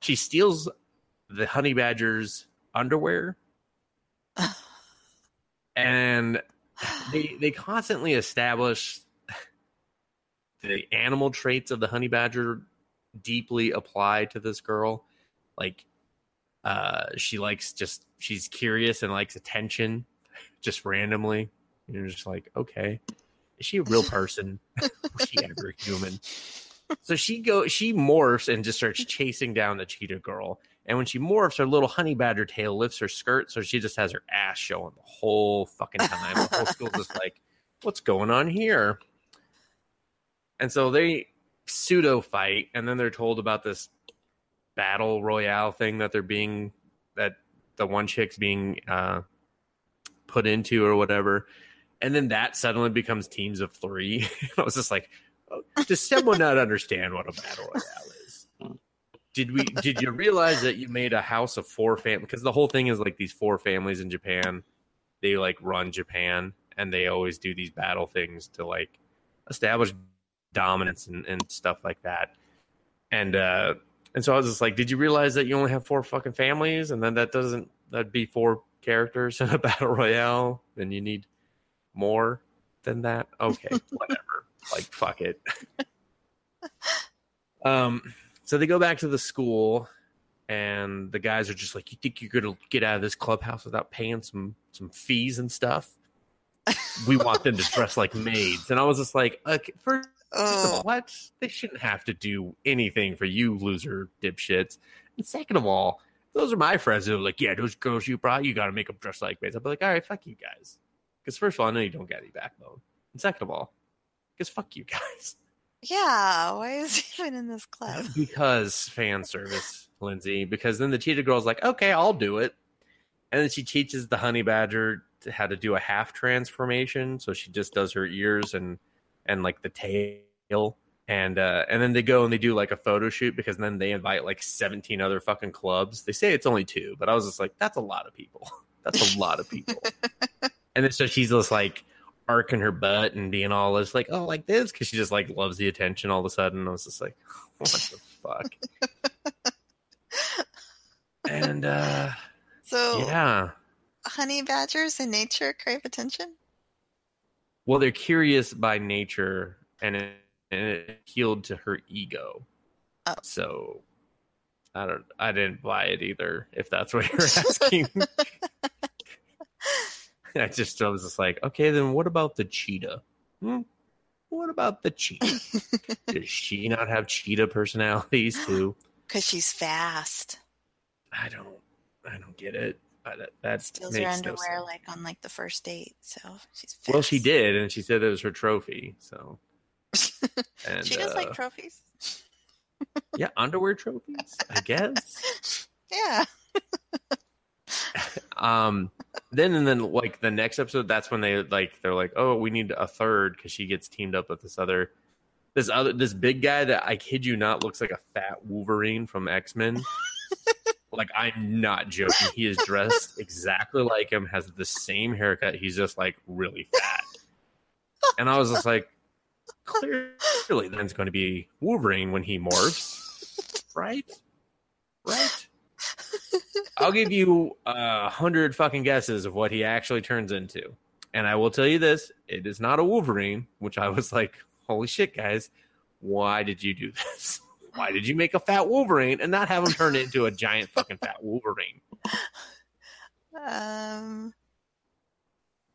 She steals the honey badger's underwear. and they they constantly establish the animal traits of the honey badger deeply apply to this girl. Like uh she likes just she's curious and likes attention just randomly. And you're just like, okay. Is she a real person? Was she ever human? So she go she morphs and just starts chasing down the cheetah girl. And when she morphs, her little honey badger tail lifts her skirt, so she just has her ass showing the whole fucking time. The whole school's just like, what's going on here? And so they pseudo fight, and then they're told about this battle royale thing that they're being that the one chick's being uh, put into or whatever. And then that suddenly becomes teams of three. I was just like, oh, does someone not understand what a battle royale is? Did we? Did you realize that you made a house of four families? Because the whole thing is like these four families in Japan. They like run Japan, and they always do these battle things to like establish dominance and, and stuff like that. And uh and so I was just like, did you realize that you only have four fucking families, and then that doesn't that'd be four characters in a battle royale? Then you need more than that. Okay, whatever. like fuck it. um. So they go back to the school, and the guys are just like, "You think you're gonna get out of this clubhouse without paying some some fees and stuff?" we want them to dress like maids, and I was just like, okay, first First of all, oh, what? They shouldn't have to do anything for you, loser dipshits. And second of all, those are my friends who are like, yeah, those girls you brought, you got to make them dress like maids. I'll be like, all right, fuck you guys. Because first of all, I know you don't got any backbone. And second of all, because fuck you guys. yeah. Why is he even in this club? because fan service, Lindsay. Because then the cheetah girl's like, okay, I'll do it. And then she teaches the honey badger how to do a half transformation. So she just does her ears and and like the tail. And uh and then they go and they do like a photo shoot because then they invite like 17 other fucking clubs. They say it's only two, but I was just like, that's a lot of people. That's a lot of people. and then so she's just like arcing her butt and being all this like, oh, like this, because she just like loves the attention all of a sudden. I was just like, what the fuck? and uh So, yeah. honey badgers in nature crave attention. Well, they're curious by nature and it, and it appealed to her ego. Oh. So I don't I didn't buy it either, if that's what you're asking. I just I was just like, okay, then what about the cheetah? Hmm? What about the cheetah? Does she not have cheetah personalities too? Because she's fast. I don't, I don't get it. That, that Steals her no underwear sense. like on like the first date. So she's fast. Well, she did, and she said it was her trophy. So, and she does uh, like trophies. yeah, underwear trophies, I guess. Yeah. um then and then like the next episode that's when they like they're like oh we need a third because she gets teamed up with this other this other this big guy that i kid you not looks like a fat wolverine from x-men like i'm not joking. He is dressed exactly like him has the same haircut. He's just like really fat. And i was just like clearly then's going to be wolverine when he morphs. Right? Right? I'll give you a hundred fucking guesses of what he actually turns into. And I will tell you this it is not a Wolverine, which I was like, holy shit, guys, why did you do this? Why did you make a fat Wolverine and not have him turn into a giant fucking fat Wolverine? Um.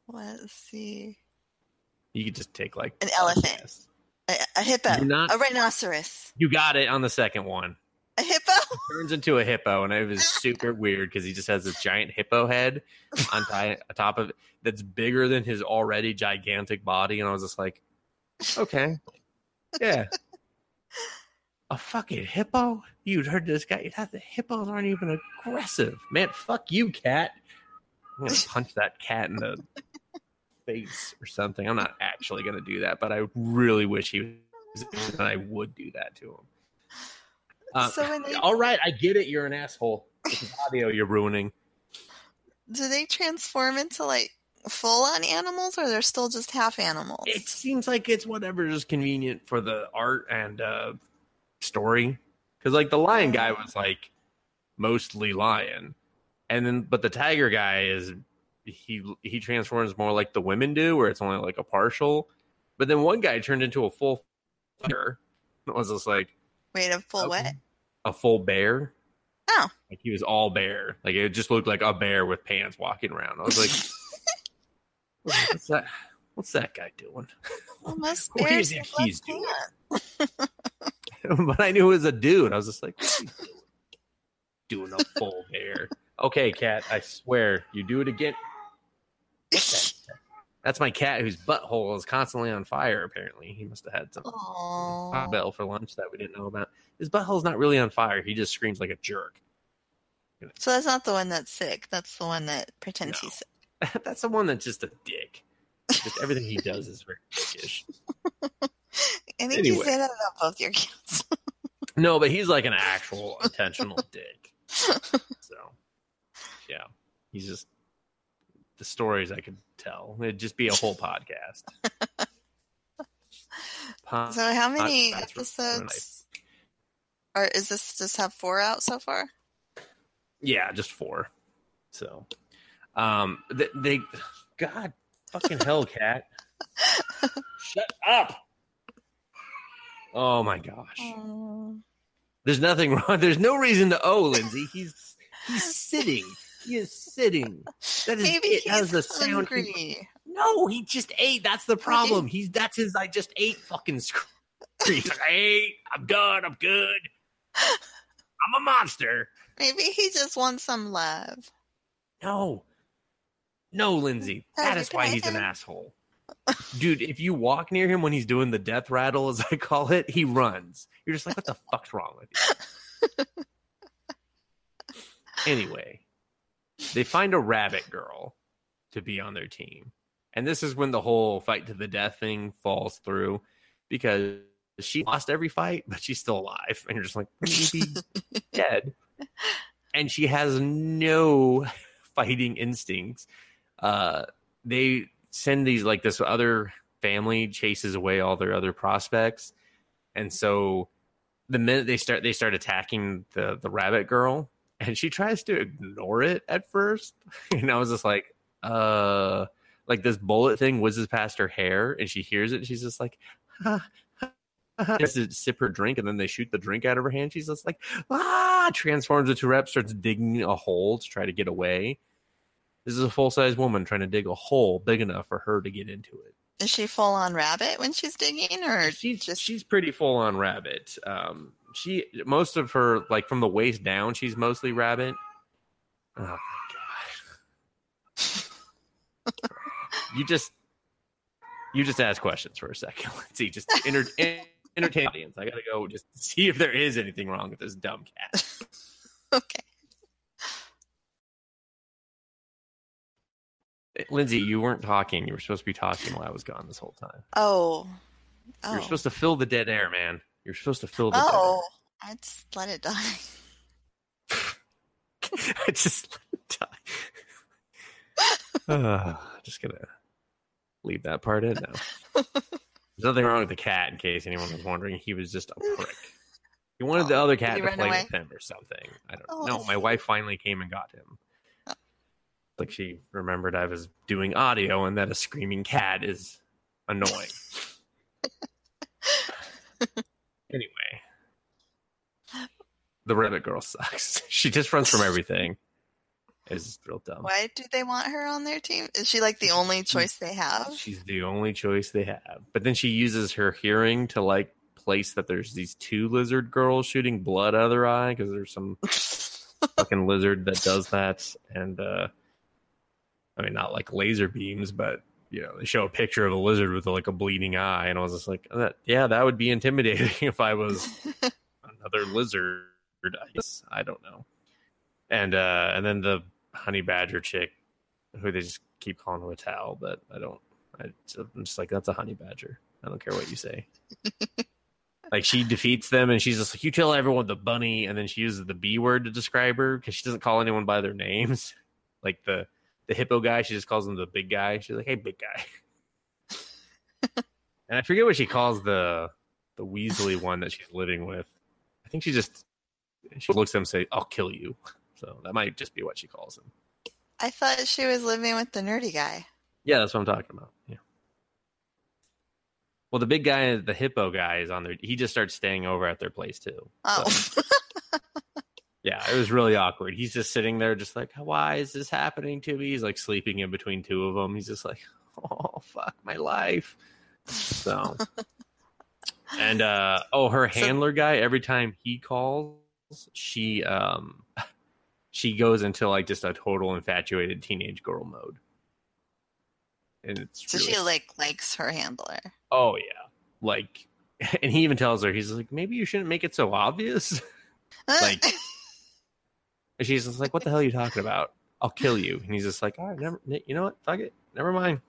Let's see. You could just take like An elephant. A, a hippo. Not- A rhinoceros. You got it on the second one. A hippo. Turns into a hippo, and it was super weird because he just has this giant hippo head on on top of it that's bigger than his already gigantic body. And I was just like, okay, yeah. A fucking hippo? You'd heard this guy. The hippos aren't even aggressive. Man, fuck you, cat. I'm to punch that cat in the face or something. I'm not actually going to do that, but I really wish he was, and I would do that to him. Uh, So they- all right, I get it. You're an asshole. Audio you're ruining. Do they transform into like full on animals, or they're still just half animals? It seems like it's whatever is convenient for the art and uh, story. Because like the lion guy was like mostly lion, and then but the tiger guy is he he transforms more like the women do, where it's only like a partial. But then one guy turned into a full tiger. It was just like Wait, a full Okay. what? a full bear. Oh. Like he was all bear. Like it just looked like a bear with pants walking around. I was like, what's that? What's that guy doing? Well, What do you think he's doing? but I knew it was a dude. I was just like, what are you doing? doing a full bear. Okay, cat. I swear, you do it again. That's my cat whose butthole is constantly on fire. Apparently, he must have had some Taco Bell for lunch that we didn't know about. His butthole's not really on fire. He just screams like a jerk. so that's not the one that's sick. That's the one that pretends No. he's sick. That's the one that's just a dick. Just everything he does is very dickish. I think you Anyway. say that about both your kids. No, but he's like an actual intentional dick. So, yeah, he's just the stories I could tell. It'd just be a whole podcast. Po- So how many episodes? Or is this just have four out so far? yeah, just four. So, um, they, they God, fucking hell, cat, shut up. Oh my gosh. Oh. There's nothing wrong. There's no reason to owe Lindsay. He's he's sitting. He is sitting. That is Maybe it. That he's is the sound. he-. No, he just ate. That's the problem. He's that's his. I just ate fucking scream. He's like, I ate. I'm done. I'm good. I'm a monster. Maybe he just wants some love. No, no, Lindsay. That is why he's an asshole. Dude, if you walk near him when he's doing the death rattle, as I call it, he runs. You're just like, what the fuck's wrong with you? anyway, they find a rabbit girl to be on their team. And this is when the whole fight to the death thing falls through because she lost every fight, but she's still alive. And you're just like, wouldn't you be dead? And she has no fighting instincts. Uh, they send these like this other family chases away all their other prospects, and so the minute they start they start attacking the the rabbit girl, and she tries to ignore it at first, and I was just like, uh, like this bullet thing whizzes past her hair, and she hears it, and she's just like, ha. Just to sip her drink, and then they shoot the drink out of her hand. She's just like, ah, transforms into rep, starts digging a hole to try to get away. This is a full size woman trying to dig a hole big enough for her to get into it. Is she full on rabbit when she's digging, or She's just she's pretty full on rabbit. Um, she most of her like from the waist down, she's mostly rabbit. Oh my god! you just you just ask questions for a second. Let's see, just enter, entertain audience. I gotta go just see if there is anything wrong with this dumb cat. okay? Lindsay, you weren't talking. You were supposed to be talking while I was gone this whole time. Oh, oh, You're supposed to fill the dead air, man. You're supposed to fill the oh! I just let it die. I just let it die. Uh, just gonna leave that part in now. There's nothing wrong with the cat, in case anyone was wondering. He was just a prick. He wanted the Oh, other cat to play away? with him or something. I don't Oh, know. My wife finally came and got him. Like she remembered I was doing audio and that a screaming cat is annoying. anyway, the rabbit girl sucks. She just runs from everything. It's real dumb. Why do they want her on their team? Is she like the only choice they have? She's the only choice they have. But then she uses her hearing to like place that there's these two lizard girls shooting blood out of their eye because there's some fucking lizard that does that. And uh I mean, not like laser beams, but you know, they show a picture of a lizard with like a bleeding eye, and I was just like, that, yeah, that would be intimidating if I was another lizard. I guess I don't know. And uh and then the honey badger chick, who they just keep calling Ratel, but I don't. I, I'm just like that's a honey badger. I don't care what you say. like she defeats them, and she's just like, you tell everyone the bunny, and then she uses the B word to describe her because she doesn't call anyone by their names. Like the the hippo guy, she just calls him the big guy. She's like, hey, big guy. and I forget what she calls the the Weasley one that she's living with. I think she just she looks at him and say, "I'll kill you." So that might just be what she calls him. I thought she was living with the nerdy guy. Yeah, that's what I'm talking about. Yeah. Well, the big guy, the hippo guy, is on there. He just starts staying over at their place too. Oh, Yeah, it was really awkward. He's just sitting there, just like, "Why is this happening to me?" He's like sleeping in between two of them. He's just like, "Oh fuck my life." So, and uh oh, her So- handler guy. Every time he calls, she um she goes into like just a total infatuated teenage girl mode, and it's so really she like likes her handler. Oh yeah, like, and he even tells her he's like, maybe you shouldn't make it so obvious. Like- And she's just like, what the hell are you talking about? I'll kill you. And he's just like, all right, never, you know what? Fuck it, never mind,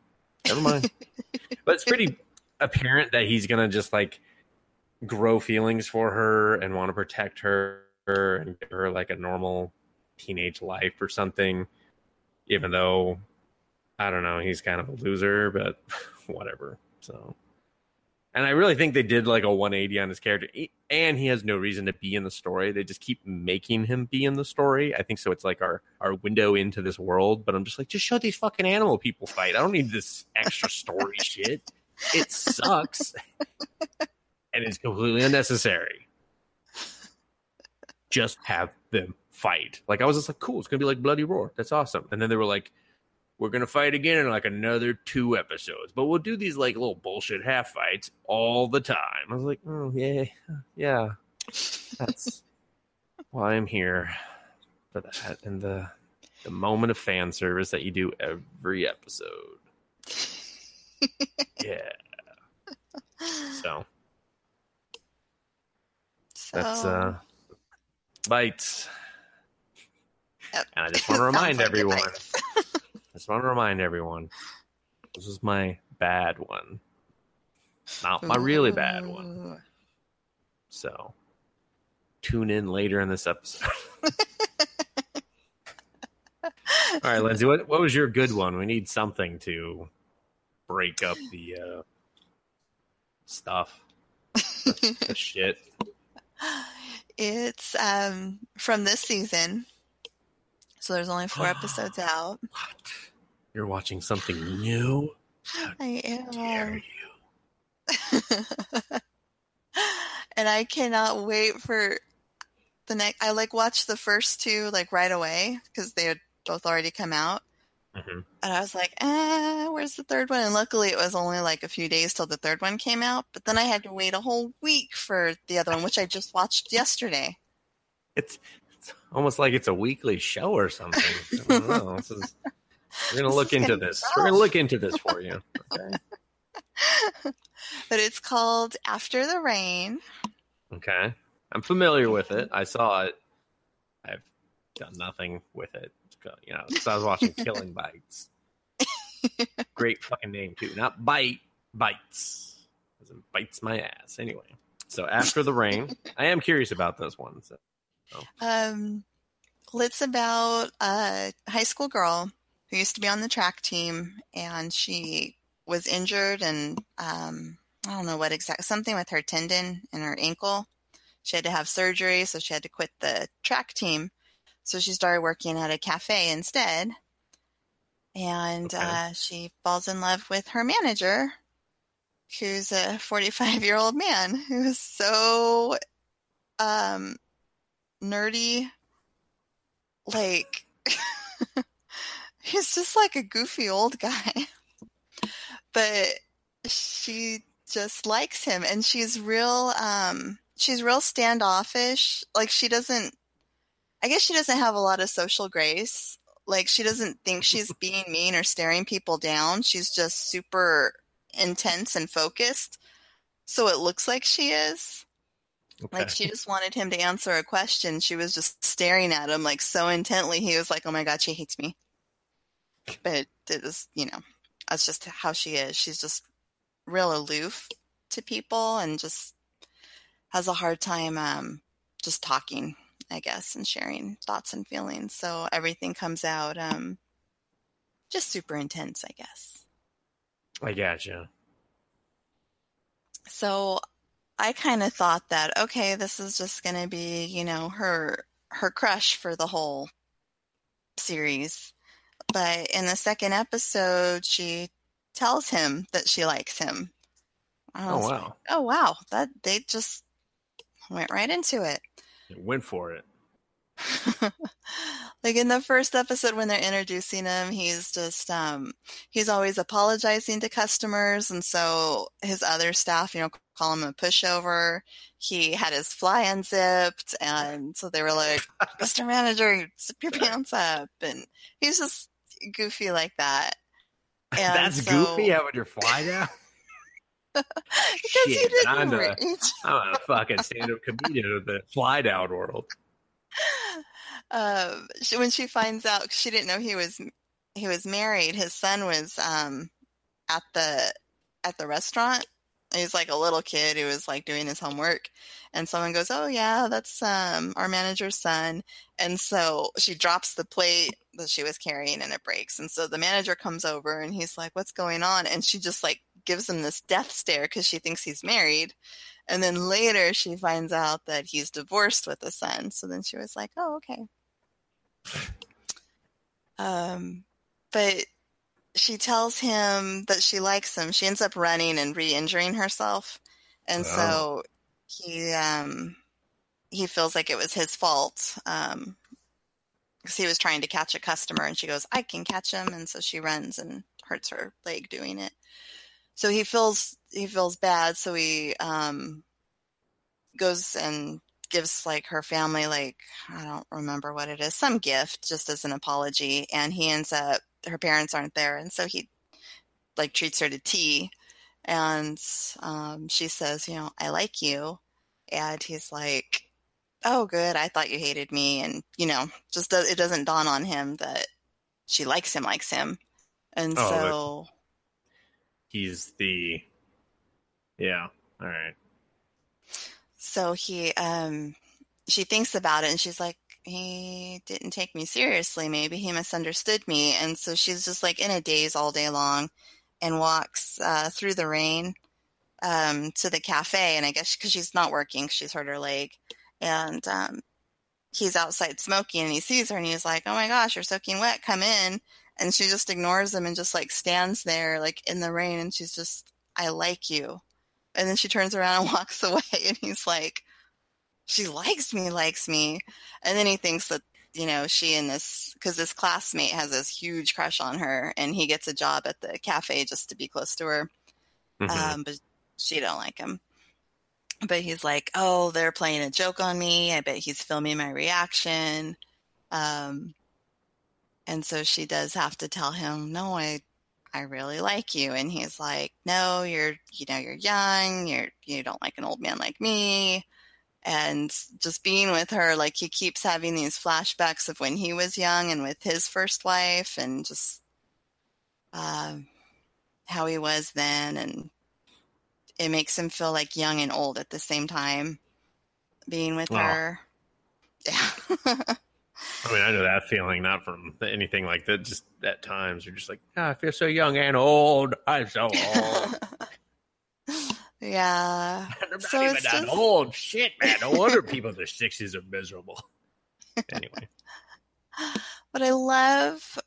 never mind. but it's pretty apparent that he's gonna just like grow feelings for her and want to protect her and give her like a normal teenage life or something. Even though I don't know, he's kind of a loser, but whatever. So, and I really think they did like a 180 on his character, and he has no reason to be in the story. They just keep making him be in the story. I think so. It's like our our window into this world. But I'm just like, just show these fucking animal people fight. I don't need this extra story shit. It sucks, and it's completely unnecessary. Just have them fight. Like I was just like, cool. It's gonna be like Bloody Roar. That's awesome. And then they were like, we're gonna fight again in like another two episodes, but we'll do these like little bullshit half fights all the time. I was like, oh yeah, yeah, that's why I'm here for that and the the moment of fan service that you do every episode. Yeah, so So that's uh bites. Yep. And I just want to remind everyone. Just want to remind everyone. This is my bad one, not my really bad one. So tune in later in this episode. All right, Lindsay, what, what was your good one? We need something to break up the uh, stuff, the shit. It's um from this season. So there's only four episodes out. What? You're watching something new? I am. Dare you? and I cannot wait for the next I like watched the first two like right away because they had both already come out. Mhm. And I was like, eh, where's the third one? And luckily it was only like a few days till the third one came out. But then I had to wait a whole week for the other one, which I just watched yesterday. It's, it's almost like it's a weekly show or something. I don't know. This is, we're gonna look into this. We're gonna look into this for you. Okay. But it's called After the Rain. Okay. I'm familiar with it. Mm-hmm. I saw it. I've done nothing with it. You know, because I was watching Killing Bites. Great fucking name too. Not bite bites. As bites my ass. Anyway. So after the rain, I am curious about this one. So Um, well, it's about a high school girl who used to be on the track team, and she was injured, and um, I don't know what exact something with her tendon in her ankle. She had to have surgery, so she had to quit the track team. So she started working at a cafe instead, and Okay. uh, she falls in love with her manager, who's a 45 year old man who is so um nerdy like he's just like a goofy old guy. But she just likes him and she's real um she's real standoffish. Like she doesn't i guess she doesn't have a lot of social grace. Like she doesn't think she's being mean or staring people down. She's just super intense and focused. So it looks like she is okay. like she just wanted him to answer a question. She was just staring at him like so intently. He was like, "Oh my god, she hates me." But it was, you know, that's just how she is. She's just real aloof to people and just has a hard time um just talking, I guess, and sharing thoughts and feelings. So everything comes out um just super intense, I guess. I gotcha. So I kind of thought that okay, this is just going to be, you know, her her crush for the whole series. But in the second episode, she tells him that she likes him. Oh was like, wow. oh wow, that they just went right into it. It went for it. like in the first episode when they're introducing him he's just um he's always apologizing to customers and so his other staff you know call him a pushover he had his fly unzipped and so they were like mr manager zip your pants up and he's just goofy like that And That's so- goofy having your fly down. because he Shit, didn't I'm a-. I'm a fucking stand-up comedian of the fly down world. Um, she, when she finds out, she didn't know he was he was married. His son was um, at the at the restaurant. He was like a little kid who was like doing his homework, and someone goes, "Oh yeah, that's um, our manager's son." And so she drops the plate that she was carrying, and it breaks. And so the manager comes over, and he's like, "What's going on?" And she just like gives him this death stare because she thinks he's married. And then later she finds out that he's divorced with a son. So then she was like, "Oh, okay." Um, but she tells him that she likes him. She ends up running and re-injuring herself, and so he um he feels like it was his fault. Um, because he was trying to catch a customer, and she goes, "I can catch him," and so she runs and hurts her leg doing it. So he feels he feels bad. So he um goes and gives like her family like I don't remember what it is, some gift just as an apology and he ends up her parents aren't there and so he like treats her to tea and um she says, you know, I like you and he's like, "Oh good, I thought you hated me." And you know, just does, it doesn't dawn on him that she likes him likes him. And Oh, so He's the yeah. All right. So he, um, she thinks about it and she's like, he didn't take me seriously. Maybe he misunderstood me. And so she's just like in a daze all day long and walks uh, through the rain um, to the cafe. And I guess because she's not working, she's hurt her leg. And um, he's outside smoking and he sees her and he's like, oh my gosh, you're soaking wet. Come in. And she just ignores him and just like stands there like in the rain and she's just, I like you. And then she turns around and walks away, and he's like, She likes me, likes me. And then he thinks that you know, she and this, because this classmate has this huge crush on her, and he gets a job at the cafe just to be close to her. Mhm. Um, but she don't like him. But he's like, oh, they're playing a joke on me. I bet he's filming my reaction. Um, and so she does have to tell him, no, I, I really like you. And he's like, no, you're, you know, you're young. You're, you don't like an old man like me. And just being with her, like he keeps having these flashbacks of when he was young and with his first wife and just, um, how he was then. And it makes him feel like young and old at the same time being with Wow. her. Yeah. I mean, I know that feeling, not from anything like that. Just at times, you're just like, "Ah, I feel so young and old. I'm so old. yeah. I'm So even it's that just- old. Shit, man. No wonder people in their sixties are miserable. Anyway, But I love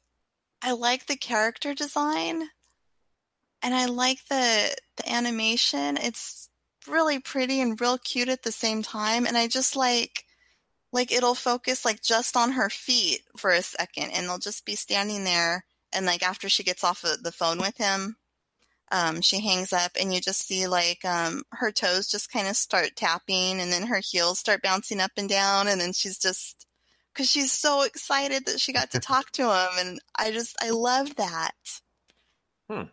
I like the character design and I like the the animation. It's really pretty and real cute at the same time and I just like like it'll focus like just on her feet for a second and they'll just be standing there and like after she gets off of the phone with him um, she hangs up and you just see like um, her toes just kind of start tapping and then her heels start bouncing up and down and then she's just because she's so excited that she got to talk to him and i just i love that Hmm.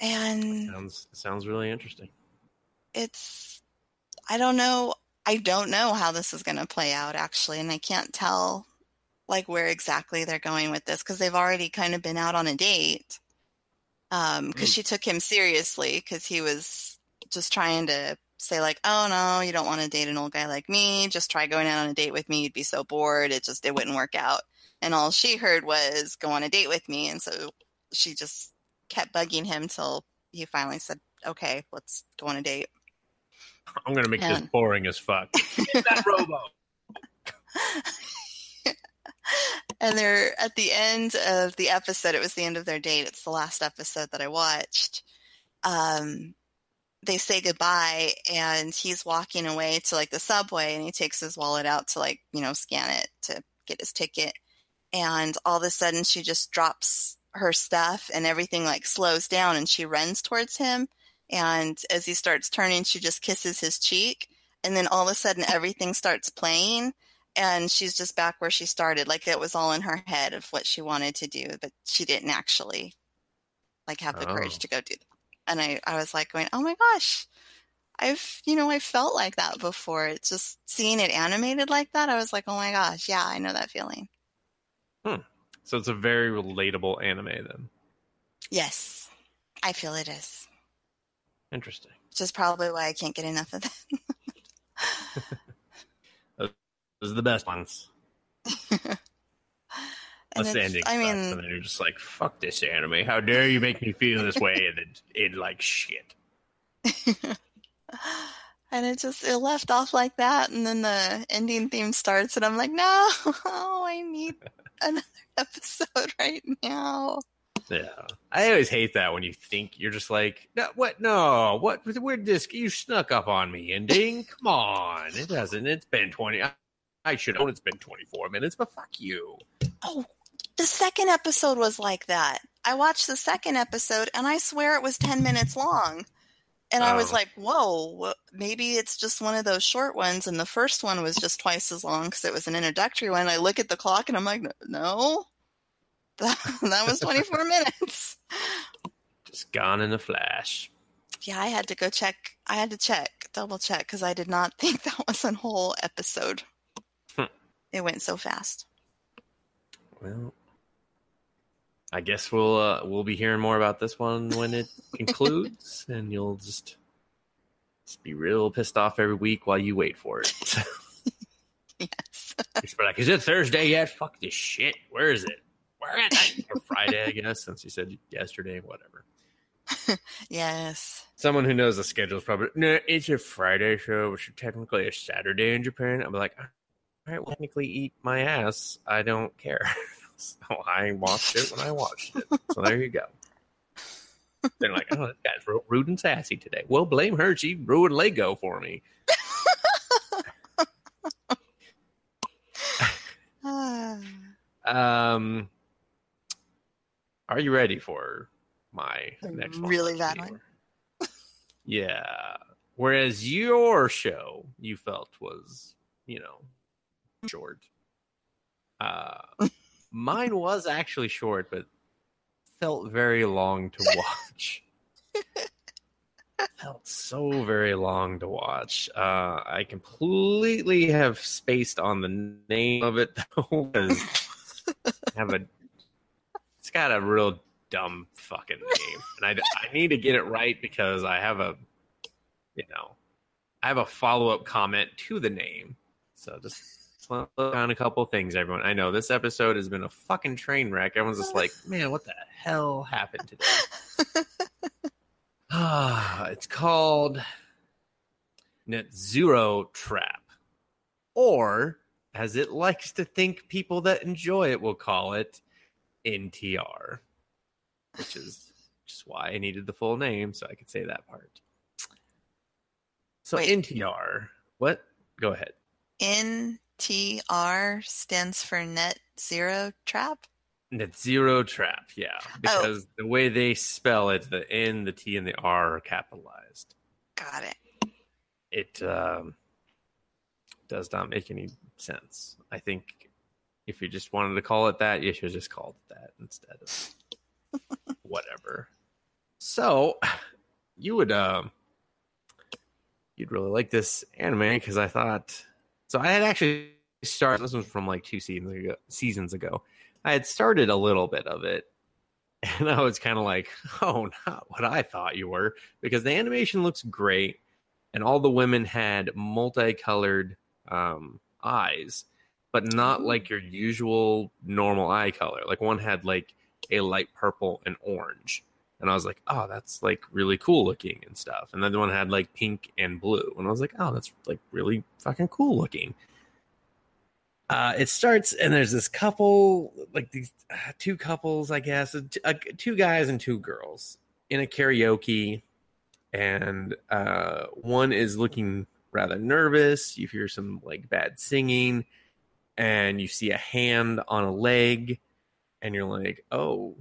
and sounds sounds really interesting. it's i don't know i don't know how this is going to play out actually and i can't tell like where exactly they're going with this because they've already kind of been out on a date um because Mm. she took him seriously because he was just trying to say like oh no you don't want to date an old guy like me. Just try going out on a date with me. You'd be so bored. It just it wouldn't work out. And all she heard was go on a date with me. And so she just kept bugging him till he finally said okay let's go on a date I'm gonna make this boring as fuck. Get that robo. and they're at the end of the episode it was the end of their date it's the last episode that i watched um they say goodbye and he's walking away to like the subway and he takes his wallet out to like you know scan it to get his ticket and all of a sudden she just drops her stuff and everything like slows down and she runs towards him and as he starts turning she just kisses his cheek and then all of a sudden everything starts playing and she's just back where she started like it was all in her head of what she wanted to do but she didn't actually like have the courage Oh. to go do that. And i i was like going oh my gosh i've you know i felt like that before. It's just seeing it animated like that i was like oh my gosh yeah i know that feeling. Hmm. So it's a very relatable anime then. yes. I feel it is Interesting. which is probably why i can't get enough of them. Those are the best ones. And it's- ending. I mean- and you're just like, "Fuck this anime! How dare you make me feel this way?" And it, it like shit. and it just it left off like that and then the ending theme starts and i'm like no i need another episode right now Yeah, I always hate that when you think you're just like, no, what? No, what? Where'd this? You snuck up on me, ending. Come on, it hasn't. It's been twenty. I, I should own it's been twenty four minutes, but fuck you. oh the second episode was like that i watched the second episode and i swear it was 10 minutes long and i was Oh. like whoa maybe it's just one of those short ones and the first one was just twice as long because it was an introductory one i look at the clock and i'm like no that, that was 24 minutes Just gone in a flash. Yeah, I had to go check. I had to check, double check, because I did not think that was a whole episode. Hmm. It went so fast. Well, I guess we'll uh, we'll be hearing more about this one when it concludes, and you'll just, just be real pissed off every week while you wait for it. Yes. Just be like, "Is it Thursday yet? Fuck this shit. Where is it? It? Or Friday, I guess, since you said yesterday, whatever." Yes. Someone who knows the schedule is probably no. It's a Friday show, which is technically a Saturday in Japan. I'm like, all right, well, technically, eat my ass. I don't care. so I watched it when I watched it. So there you go. They're like, oh, this guy's real rude and sassy today. Well, blame her. She ruined Lego for me. Ah. Um, are you ready for my next one? really bad one. Yeah. Whereas your show you felt was, you know, short. Uh, mine was actually short, but felt very long to watch. felt so very long to watch. Uh, I completely have spaced on the name of it though. have a, got a real dumb fucking name, and I, I need to get it right because I have a, you know, I have a follow up comment to the name. So just slow down a couple things, everyone. I know this episode has been a fucking train wreck. Everyone's just like, man, what the hell happened today? Ah, it's called Netsuzou TRap, or as it likes to think people that enjoy it will call it, NTR, which is just why I needed the full name so I could say that part. So Wait. NTR, what? Go ahead. NTR stands for net zero trap. Netsuzou TRap, yeah, because the way they spell it, the N, the T, and the R are capitalized. Got it. it um, does not make any sense. I think if you just wanted to call it that, you should have just called it that instead of whatever. So you would um you'd really like this anime because I thought so I had actually started this was from like two seasons ago seasons ago. I had started a little bit of it and I was kind of like, oh, not what I thought you were, because the animation looks great and all the women had multicolored um, eyes, but not like your usual normal eye color. Like one had like a light purple and orange, and I was like, oh, that's like really cool looking and stuff. And then the one had like pink and blue, and I was like, oh, that's like really fucking cool looking. Uh, it starts and there's this couple, like these uh, two couples, I guess, uh, uh, two guys and two girls in a karaoke and uh, one is looking rather nervous. You hear some like bad singing, and you see a hand on a leg, and you're like, "Oh,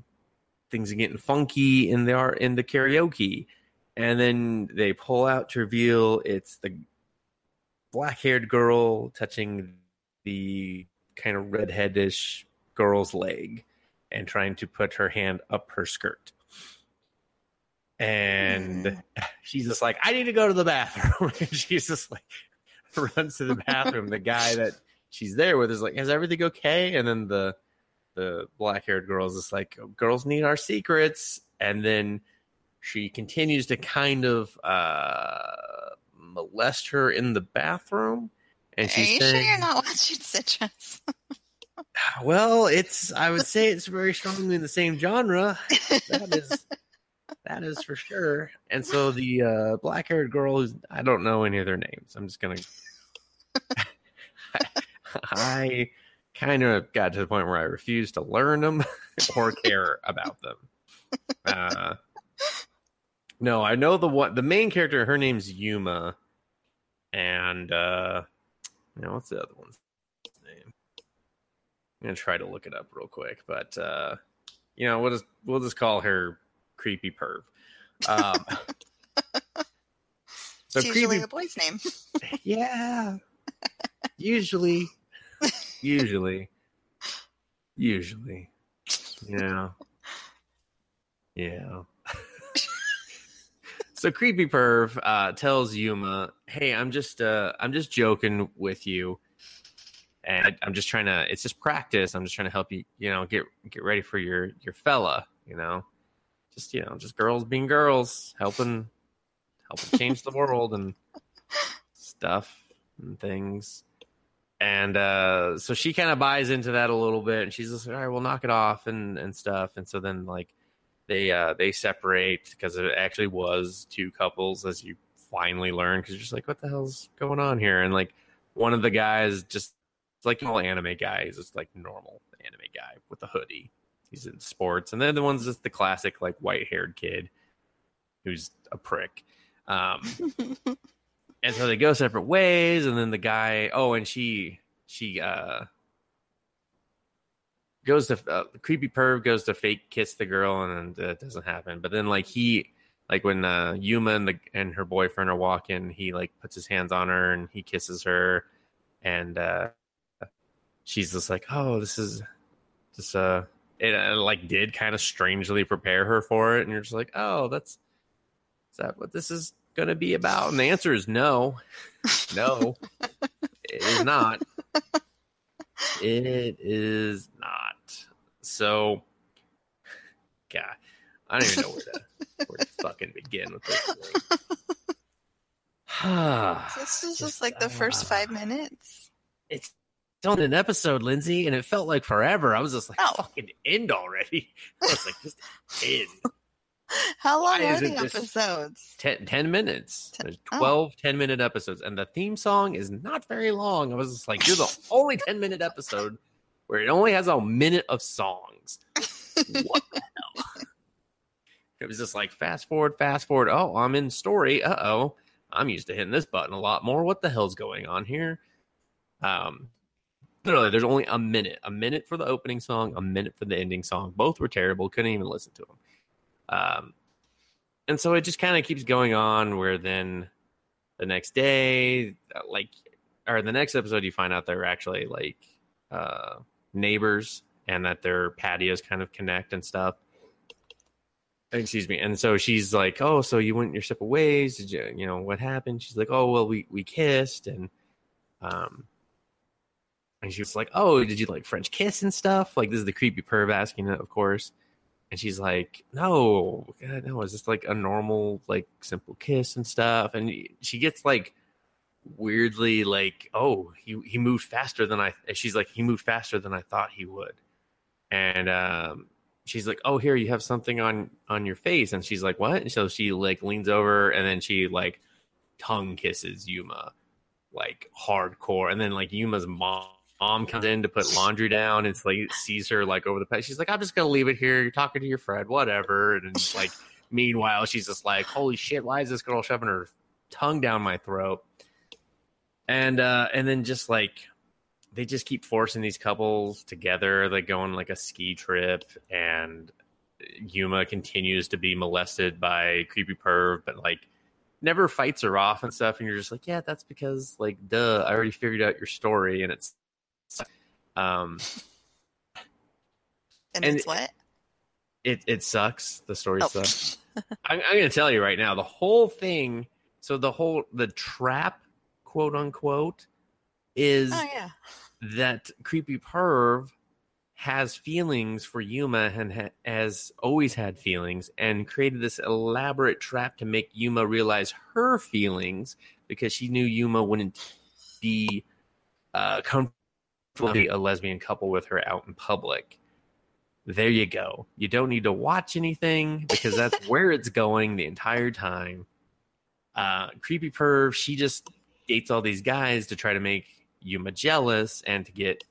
things are getting funky in the in the karaoke." And then they pull out to reveal it's the black-haired girl touching the kind of redheadish girl's leg and trying to put her hand up her skirt and hmm. she's just like, I need to go to the bathroom. and she's just like runs to the bathroom. the guy that she's there with is like, Is everything okay? And then the the black haired girl is just like, Girls need our secrets. And then she continues to kind of uh molest her in the bathroom. And Are she's you saying, sure you're not watching Citrus? Well, it's I would say it's very strongly in the same genre. That is that is for sure. And so the uh, black haired girl who's I don't know any of their names. I'm just gonna I kind of got to the point where I refused to learn them or care about them. Uh, no, I know the one the main character, her name's Yuma. And uh you know, what's the other one's name? I'm gonna try to look it up real quick, but uh you know, we'll just we'll just call her creepy perv. Um, so it's usually creepy, a boy's name. yeah. Usually, usually, usually, yeah, yeah. so creepy perv uh, tells Yuma, "Hey, I'm just uh, I'm just joking with you." And I'm just trying to. It's just practice. I'm just trying to help you. You know, get get ready for your your fella. You know, just you know, just girls being girls, helping helping change the world and stuff and things. And uh, so she kind of buys into that a little bit, and she's just like, "All right, we'll knock it off and and stuff." And so then like they uh, they separate because it actually was two couples, as you finally learn, because you're just like, "What the hell's going on here?" And like one of the guys just it's like all anime guy, he's just like normal anime guy with a hoodie. He's in sports, and then the one's just the classic like white haired kid who's a prick. Um, and so they go separate ways, and then the guy, oh, and she she uh goes to uh, creepy perv goes to fake kiss the girl and then it doesn't happen. But then like he like when uh, Yuma and the and her boyfriend are walking, he like puts his hands on her and he kisses her, and uh, she's just like, oh, this is this uh it uh, like did kind of strangely prepare her for it, and you're just like, oh, that's is that what this is gonna be about? And the answer is no, no, it is not. It is not. So, God, I don't even know where to where to fucking begin with this thing. this is just like the first five uh, minutes. It's done an episode, Lindsay, and it felt like forever. I was just like, Oh. fucking end already. I was like, just end. How long Why are the episodes? 10, 10 minutes. Ten- There's oh. 12 10 minute episodes, and the theme song is not very long. I was just like, you're the only 10 minute episode where it only has a minute of songs. What the hell? It was just like fast forward, fast forward. Oh, I'm in story. Uh oh. I'm used to hitting this button a lot more. What the hell's going on here? Um, literally, there's only a minute. A minute for the opening song, a minute for the ending song. Both were terrible. Couldn't even listen to them. Um, and so it just kind of keeps going on. Where then the next day, uh, like, or the next episode, you find out they're actually like uh, neighbors and that their patios kind of connect and stuff. Excuse me. And so she's like, "Oh, so you went your separate ways? Did you, you know, what happened?" She's like, "Oh, well, we we kissed and um." And she was like, "Oh, did you like French kiss and stuff?" Like this is the creepy perv asking it, of course. And she's like, "No, God, no, it's just like a normal, like simple kiss and stuff." And she gets like weirdly like, "Oh, he he moved faster than I." She's like, "He moved faster than I thought he would." And um, she's like, "Oh, here you have something on on your face." And she's like, "What?" And so she like leans over and then she like tongue kisses Yuma like hardcore. And then like Yuma's mom mom comes in to put laundry down. It's like sees her like over the past. She's like, I'm just gonna leave it here. You're talking to your friend, whatever. And like, meanwhile, she's just like, Holy shit, why is this girl shoving her tongue down my throat? And uh and then just like they just keep forcing these couples together. They go on like a ski trip and Yuma continues to be molested by creepy perv, but like never fights her off and stuff. And you're just like, yeah, that's because like, duh, I already figured out your story, and it's um And, And- it's what? it it sucks. The story Oh. sucks. I'm, I'm going to tell you right now, the whole thing. So the whole the trap, quote unquote, is Oh yeah. that creepy perv has feelings for Yuma and ha- has always had feelings and created this elaborate trap to make Yuma realize her feelings because she knew Yuma wouldn't be uh, comfortable be a lesbian couple with her out in public. There you go. You don't need to watch anything because that's where it's going the entire time. Uh, creepy perv, she just dates all these guys to try to make Yuma jealous and to get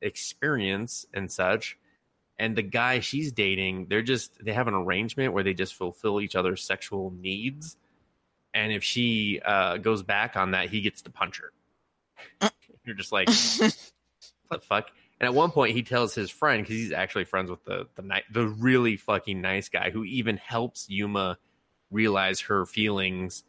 experience and such. And the guy she's dating, they're just they have an arrangement where they just fulfill each other's sexual needs. And if she uh, goes back on that, he gets to punch her. You're just like, what the fuck? And at one point, he tells his friend because he's actually friends with the the the really fucking nice guy who even helps Yuma realize her feelings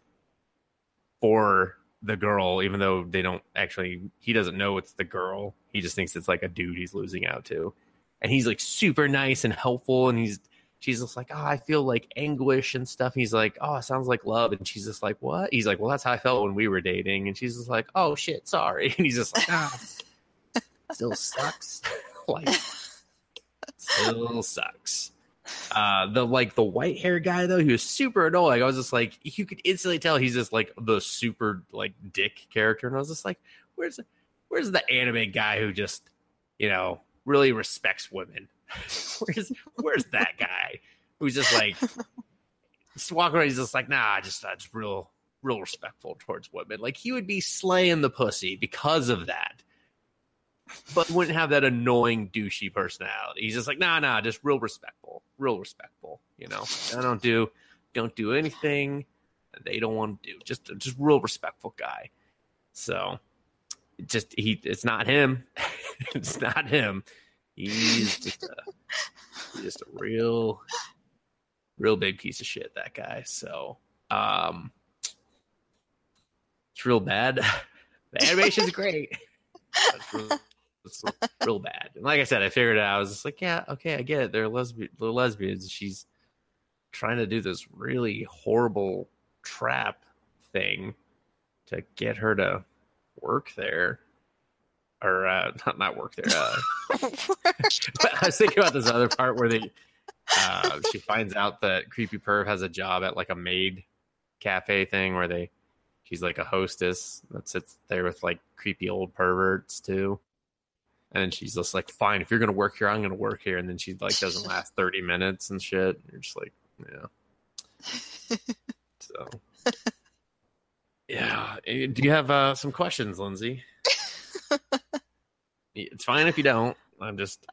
for the girl, even though they don't actually. He doesn't know it's the girl. He just thinks it's like a dude he's losing out to, and he's like super nice and helpful. And he's she's just like, oh, I feel like anguish and stuff. He's like, oh, it sounds like love. And she's just like, what? He's like, well, that's how I felt when we were dating. And she's just like, oh shit, sorry. And he's just like, ah, still sucks. like, still sucks. Uh, the like the white hair guy though, he was super annoying. I was just like, you could instantly tell he's just like the super like dick character, and I was just like, where's where's the anime guy who just you know really respects women? where's where's that guy who's just like just walking around? He's just like, nah, I just just real real respectful towards women. Like he would be slaying the pussy because of that. But wouldn't have that annoying douchey personality. He's just like, nah, nah, just real respectful, real respectful. You know, I don't do, don't do anything they don't want to do. Just, just real respectful guy. So, just he, it's not him. it's not him. He's just a just a real real big piece of shit, that guy. So um it's real bad. The animation's great. It's real, it's real bad. And like I said, I figured it out. I was just like, yeah, okay, I get it. They're lesbian they're lesbians. She's trying to do this really horrible trap thing to get her to work there or uh not, not work there uh but i was thinking about this other part where they uh she finds out that creepy perv has a job at like a maid cafe thing where they she's like a hostess that sits there with like creepy old perverts too and then she's just like fine if you're gonna work here i'm gonna work here. And then she like doesn't last 30 minutes and shit. You're just like yeah. So. Yeah. Eh, do you have uh some questions lindsay? It's fine if you don't. I'm just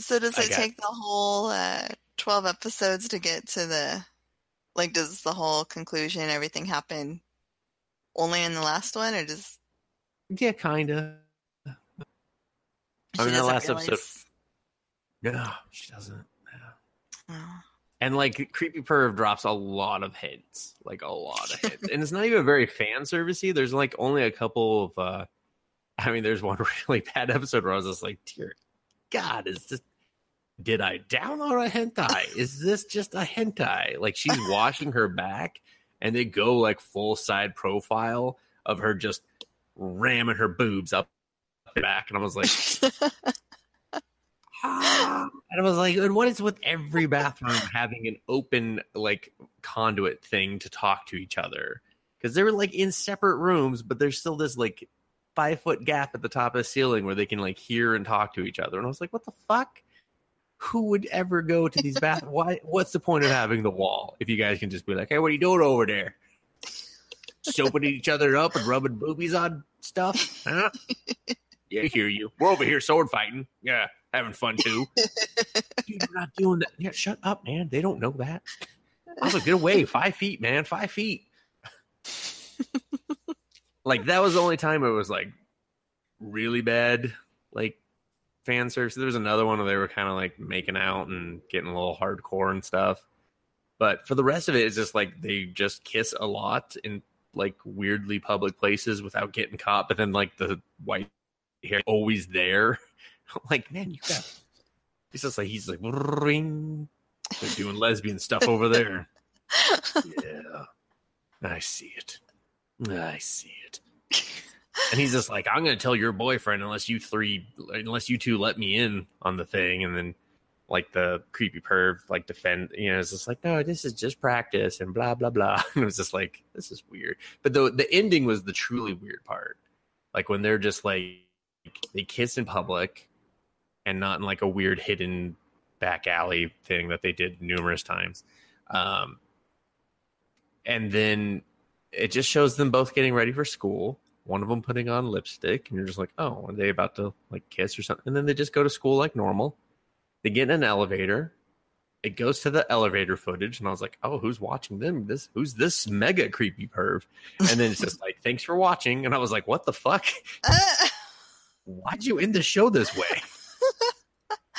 So does it take the whole uh, 12 episodes to get to the like does the whole conclusion everything happen only in the last one or does yeah kind of I mean, the doesn't last episode- realize- no she doesn't yeah. Oh. And like Creepy Perv drops a lot of hints, like a lot of hints. and it's not even very fan servicey. There's like only a couple of uh I mean, there's one really bad episode where I was just like, dear God, is this did I download a hentai? Is this just a hentai? Like she's washing her back and they go like full side profile of her just ramming her boobs up the back. And I was like, Ah. and I was like, and what is with every bathroom having an open like conduit thing to talk to each other? Because they were like in separate rooms, but there's still this like five foot gap at the top of the ceiling where they can like hear and talk to each other. And I was like, what the fuck? Who would ever go to these bath? Why? What's the point of having the wall if you guys can just be like, hey, what are you doing over there? Soaping each other up and rubbing boobies on stuff? Huh? Yeah, I hear you. We're over here sword fighting. Yeah, having fun too. Dude, you're not doing that. Yeah, shut up, man. They don't know that. I was like, get away. Five feet, man. Five feet. like, that was the only time it was like really bad, like fan service. There was another one where they were kind of like making out and getting a little hardcore and stuff. But for the rest of it, it's just like they just kiss a lot in like weirdly public places without getting caught. But then, like, the white hair always there. like, man, you got. He's just like he's like ring. They're doing lesbian stuff over there. Yeah, I see it. I see it. And he's just like, I'm gonna tell your boyfriend unless you three, unless you two let me in on the thing. And then, like the creepy perv, like defend, you know, it's just like, no, this is just practice and blah blah blah. And it was just like, this is weird. But the the ending was the truly weird part. Like when they're just like they kiss in public and not in like a weird hidden back alley thing that they did numerous times. Um, and then it just shows them both getting ready for school. One of them putting on lipstick, and you're just like, oh, are they about to like kiss or something? And then they just go to school like normal. They get in an elevator. It goes to the elevator footage, and I was like, oh, who's watching them? This who's this mega creepy perv? And then it's just like, thanks for watching. And I was like, what the fuck? Why'd you end the show this way?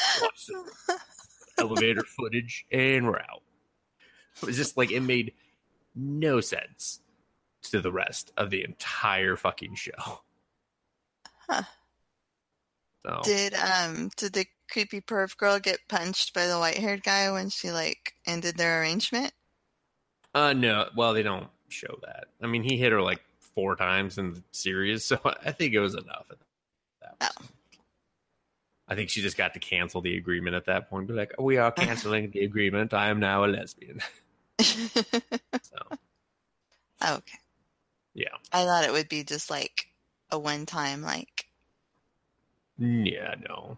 Elevator footage, and we're out. It was just like it made no sense to the rest of the entire fucking show. Huh. So Did um did the creepy perv girl get punched by the white haired guy when she like ended their arrangement? uh no, well they don't show that. I mean he hit her like four times in the series, so I think it was enough at point. I think she just got to cancel the agreement at that point. Be like, oh, we are canceling the agreement. I am now a lesbian. So okay. yeah. I thought it would be just like a one time like Yeah, no.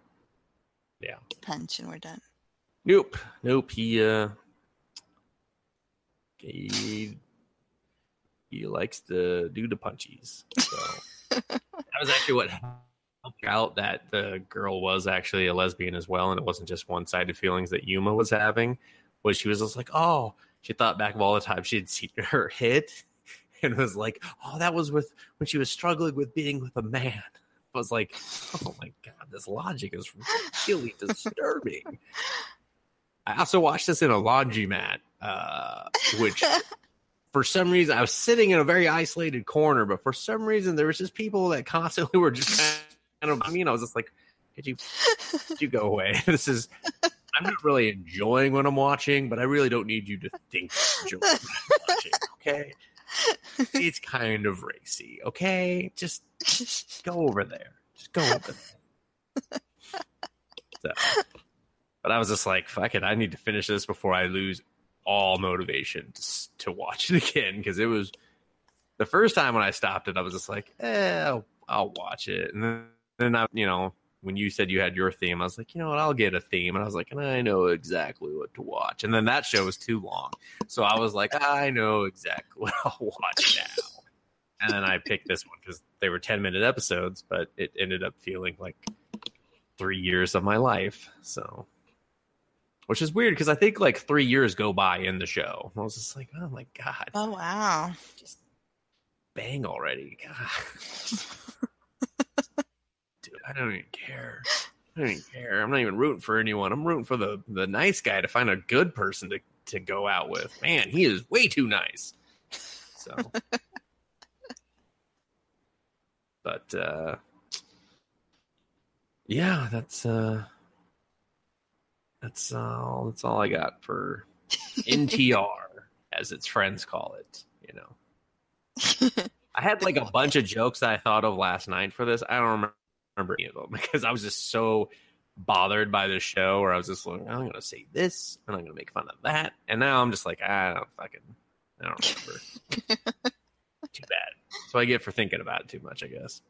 Yeah. Punch and we're done. Nope. Nope. He uh he he likes to do the punchies. So that was actually what out that the girl was actually a lesbian as well, and it wasn't just one sided feelings that Yuma was having. Was she was just like, oh, she thought back of all the times she had seen her hit and was like, oh, that was with when she was struggling with being with a man. was like, oh my god, this logic is really disturbing. I also watched this in a laundromat, uh, which for some reason I was sitting in a very isolated corner, but for some reason there was just people that constantly were just of. I mean, I was just like, "Could you, could you go away? This is." I'm not really enjoying what I'm watching, but I really don't need you to think I'm enjoying what I'm watching. Okay, it's kind of racy. Okay, just go over there. Just go over there. So, but I was just like, fuck it. I need to finish this before I lose all motivation to, to watch it again because it was the first time when I stopped it, I was just like, eh, I'll, I'll watch it. And then, then I, you know, when you said you had your theme, I was like, you know what, I'll get a theme. And I was like, and I know exactly what to watch. And then that show was too long. So I was like, I know exactly what I'll watch now. And then I picked this one because they were 10 minute episodes, but it ended up feeling like three years of my life. So, which is weird because I think like three years go by in the show. I was just like, oh my God, Oh wow. just bang already. God. I don't even care. I don't even care. I'm not even rooting for anyone. I'm rooting for the the nice guy to find a good person to to go out with. Man, he is way too nice. So, but uh, yeah, that's uh, that's all. That's all I got for NTR, as its friends call it. You know. I had like a bunch of jokes that I thought of last night for this. I don't remember, any of them because I was just so bothered by the show where I was just like, I'm going to say this and I'm going to make fun of that. And now I'm just like, I don't fucking, I don't remember. too bad. So I get for thinking about it too much, I guess.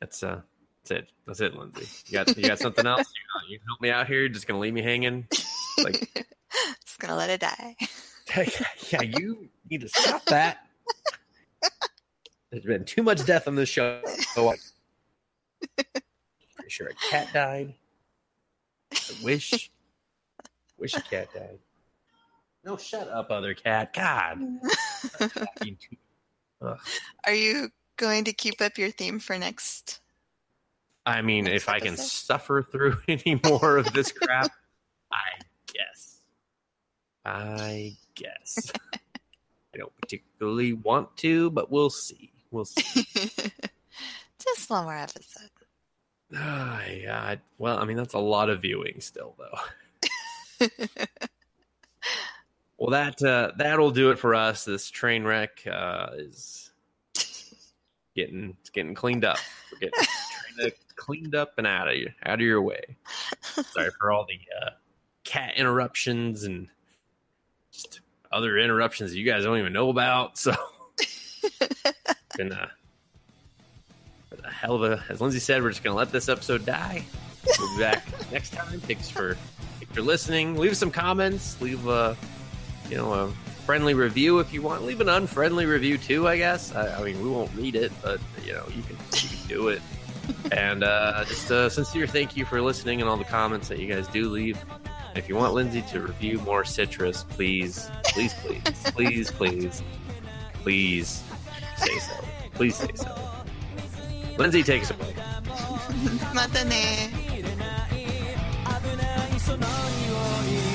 That's, uh, that's it. That's it, Lindsay. You got, you got something else? You, you can help me out here? You're just going to leave me hanging? Like, Just gonna let it die. yeah, you need to stop that. There's been too much death on this show. Pretty sure a cat died. I wish, wish a cat died. No, shut up, other cat. God. Fucking too- Ugh. Are you going to keep up your theme for next? I mean, Next if I can suffer through any more of this crap, I guess. I guess. I don't particularly want to, but we'll see. We'll see. Just one more episode. Ah, yeah. I- Well, I mean, that's a lot of viewing still, though. Well, that uh, that'll do it for us. This train wreck uh, is getting it's getting cleaned up. We're getting trying to cleaned up and out of you, out of your way. Sorry for all the uh, cat interruptions and just other interruptions you guys don't even know about. So, been a, a hell of a. As Lindsay said, we're just gonna let this episode die. We'll be back next time. Thanks for thanks for listening. Leave some comments. Leave a you know a friendly review if you want. Leave an unfriendly review too. I guess. I, I mean, we won't read it, but you know you can you can do it. And uh, just a sincere thank you for listening and all the comments that you guys do leave. If you want Lindsay to review more citrus, please, please, please, please, please, please say so. Please say so. Lindsay, take us away. またね。危ないその匂い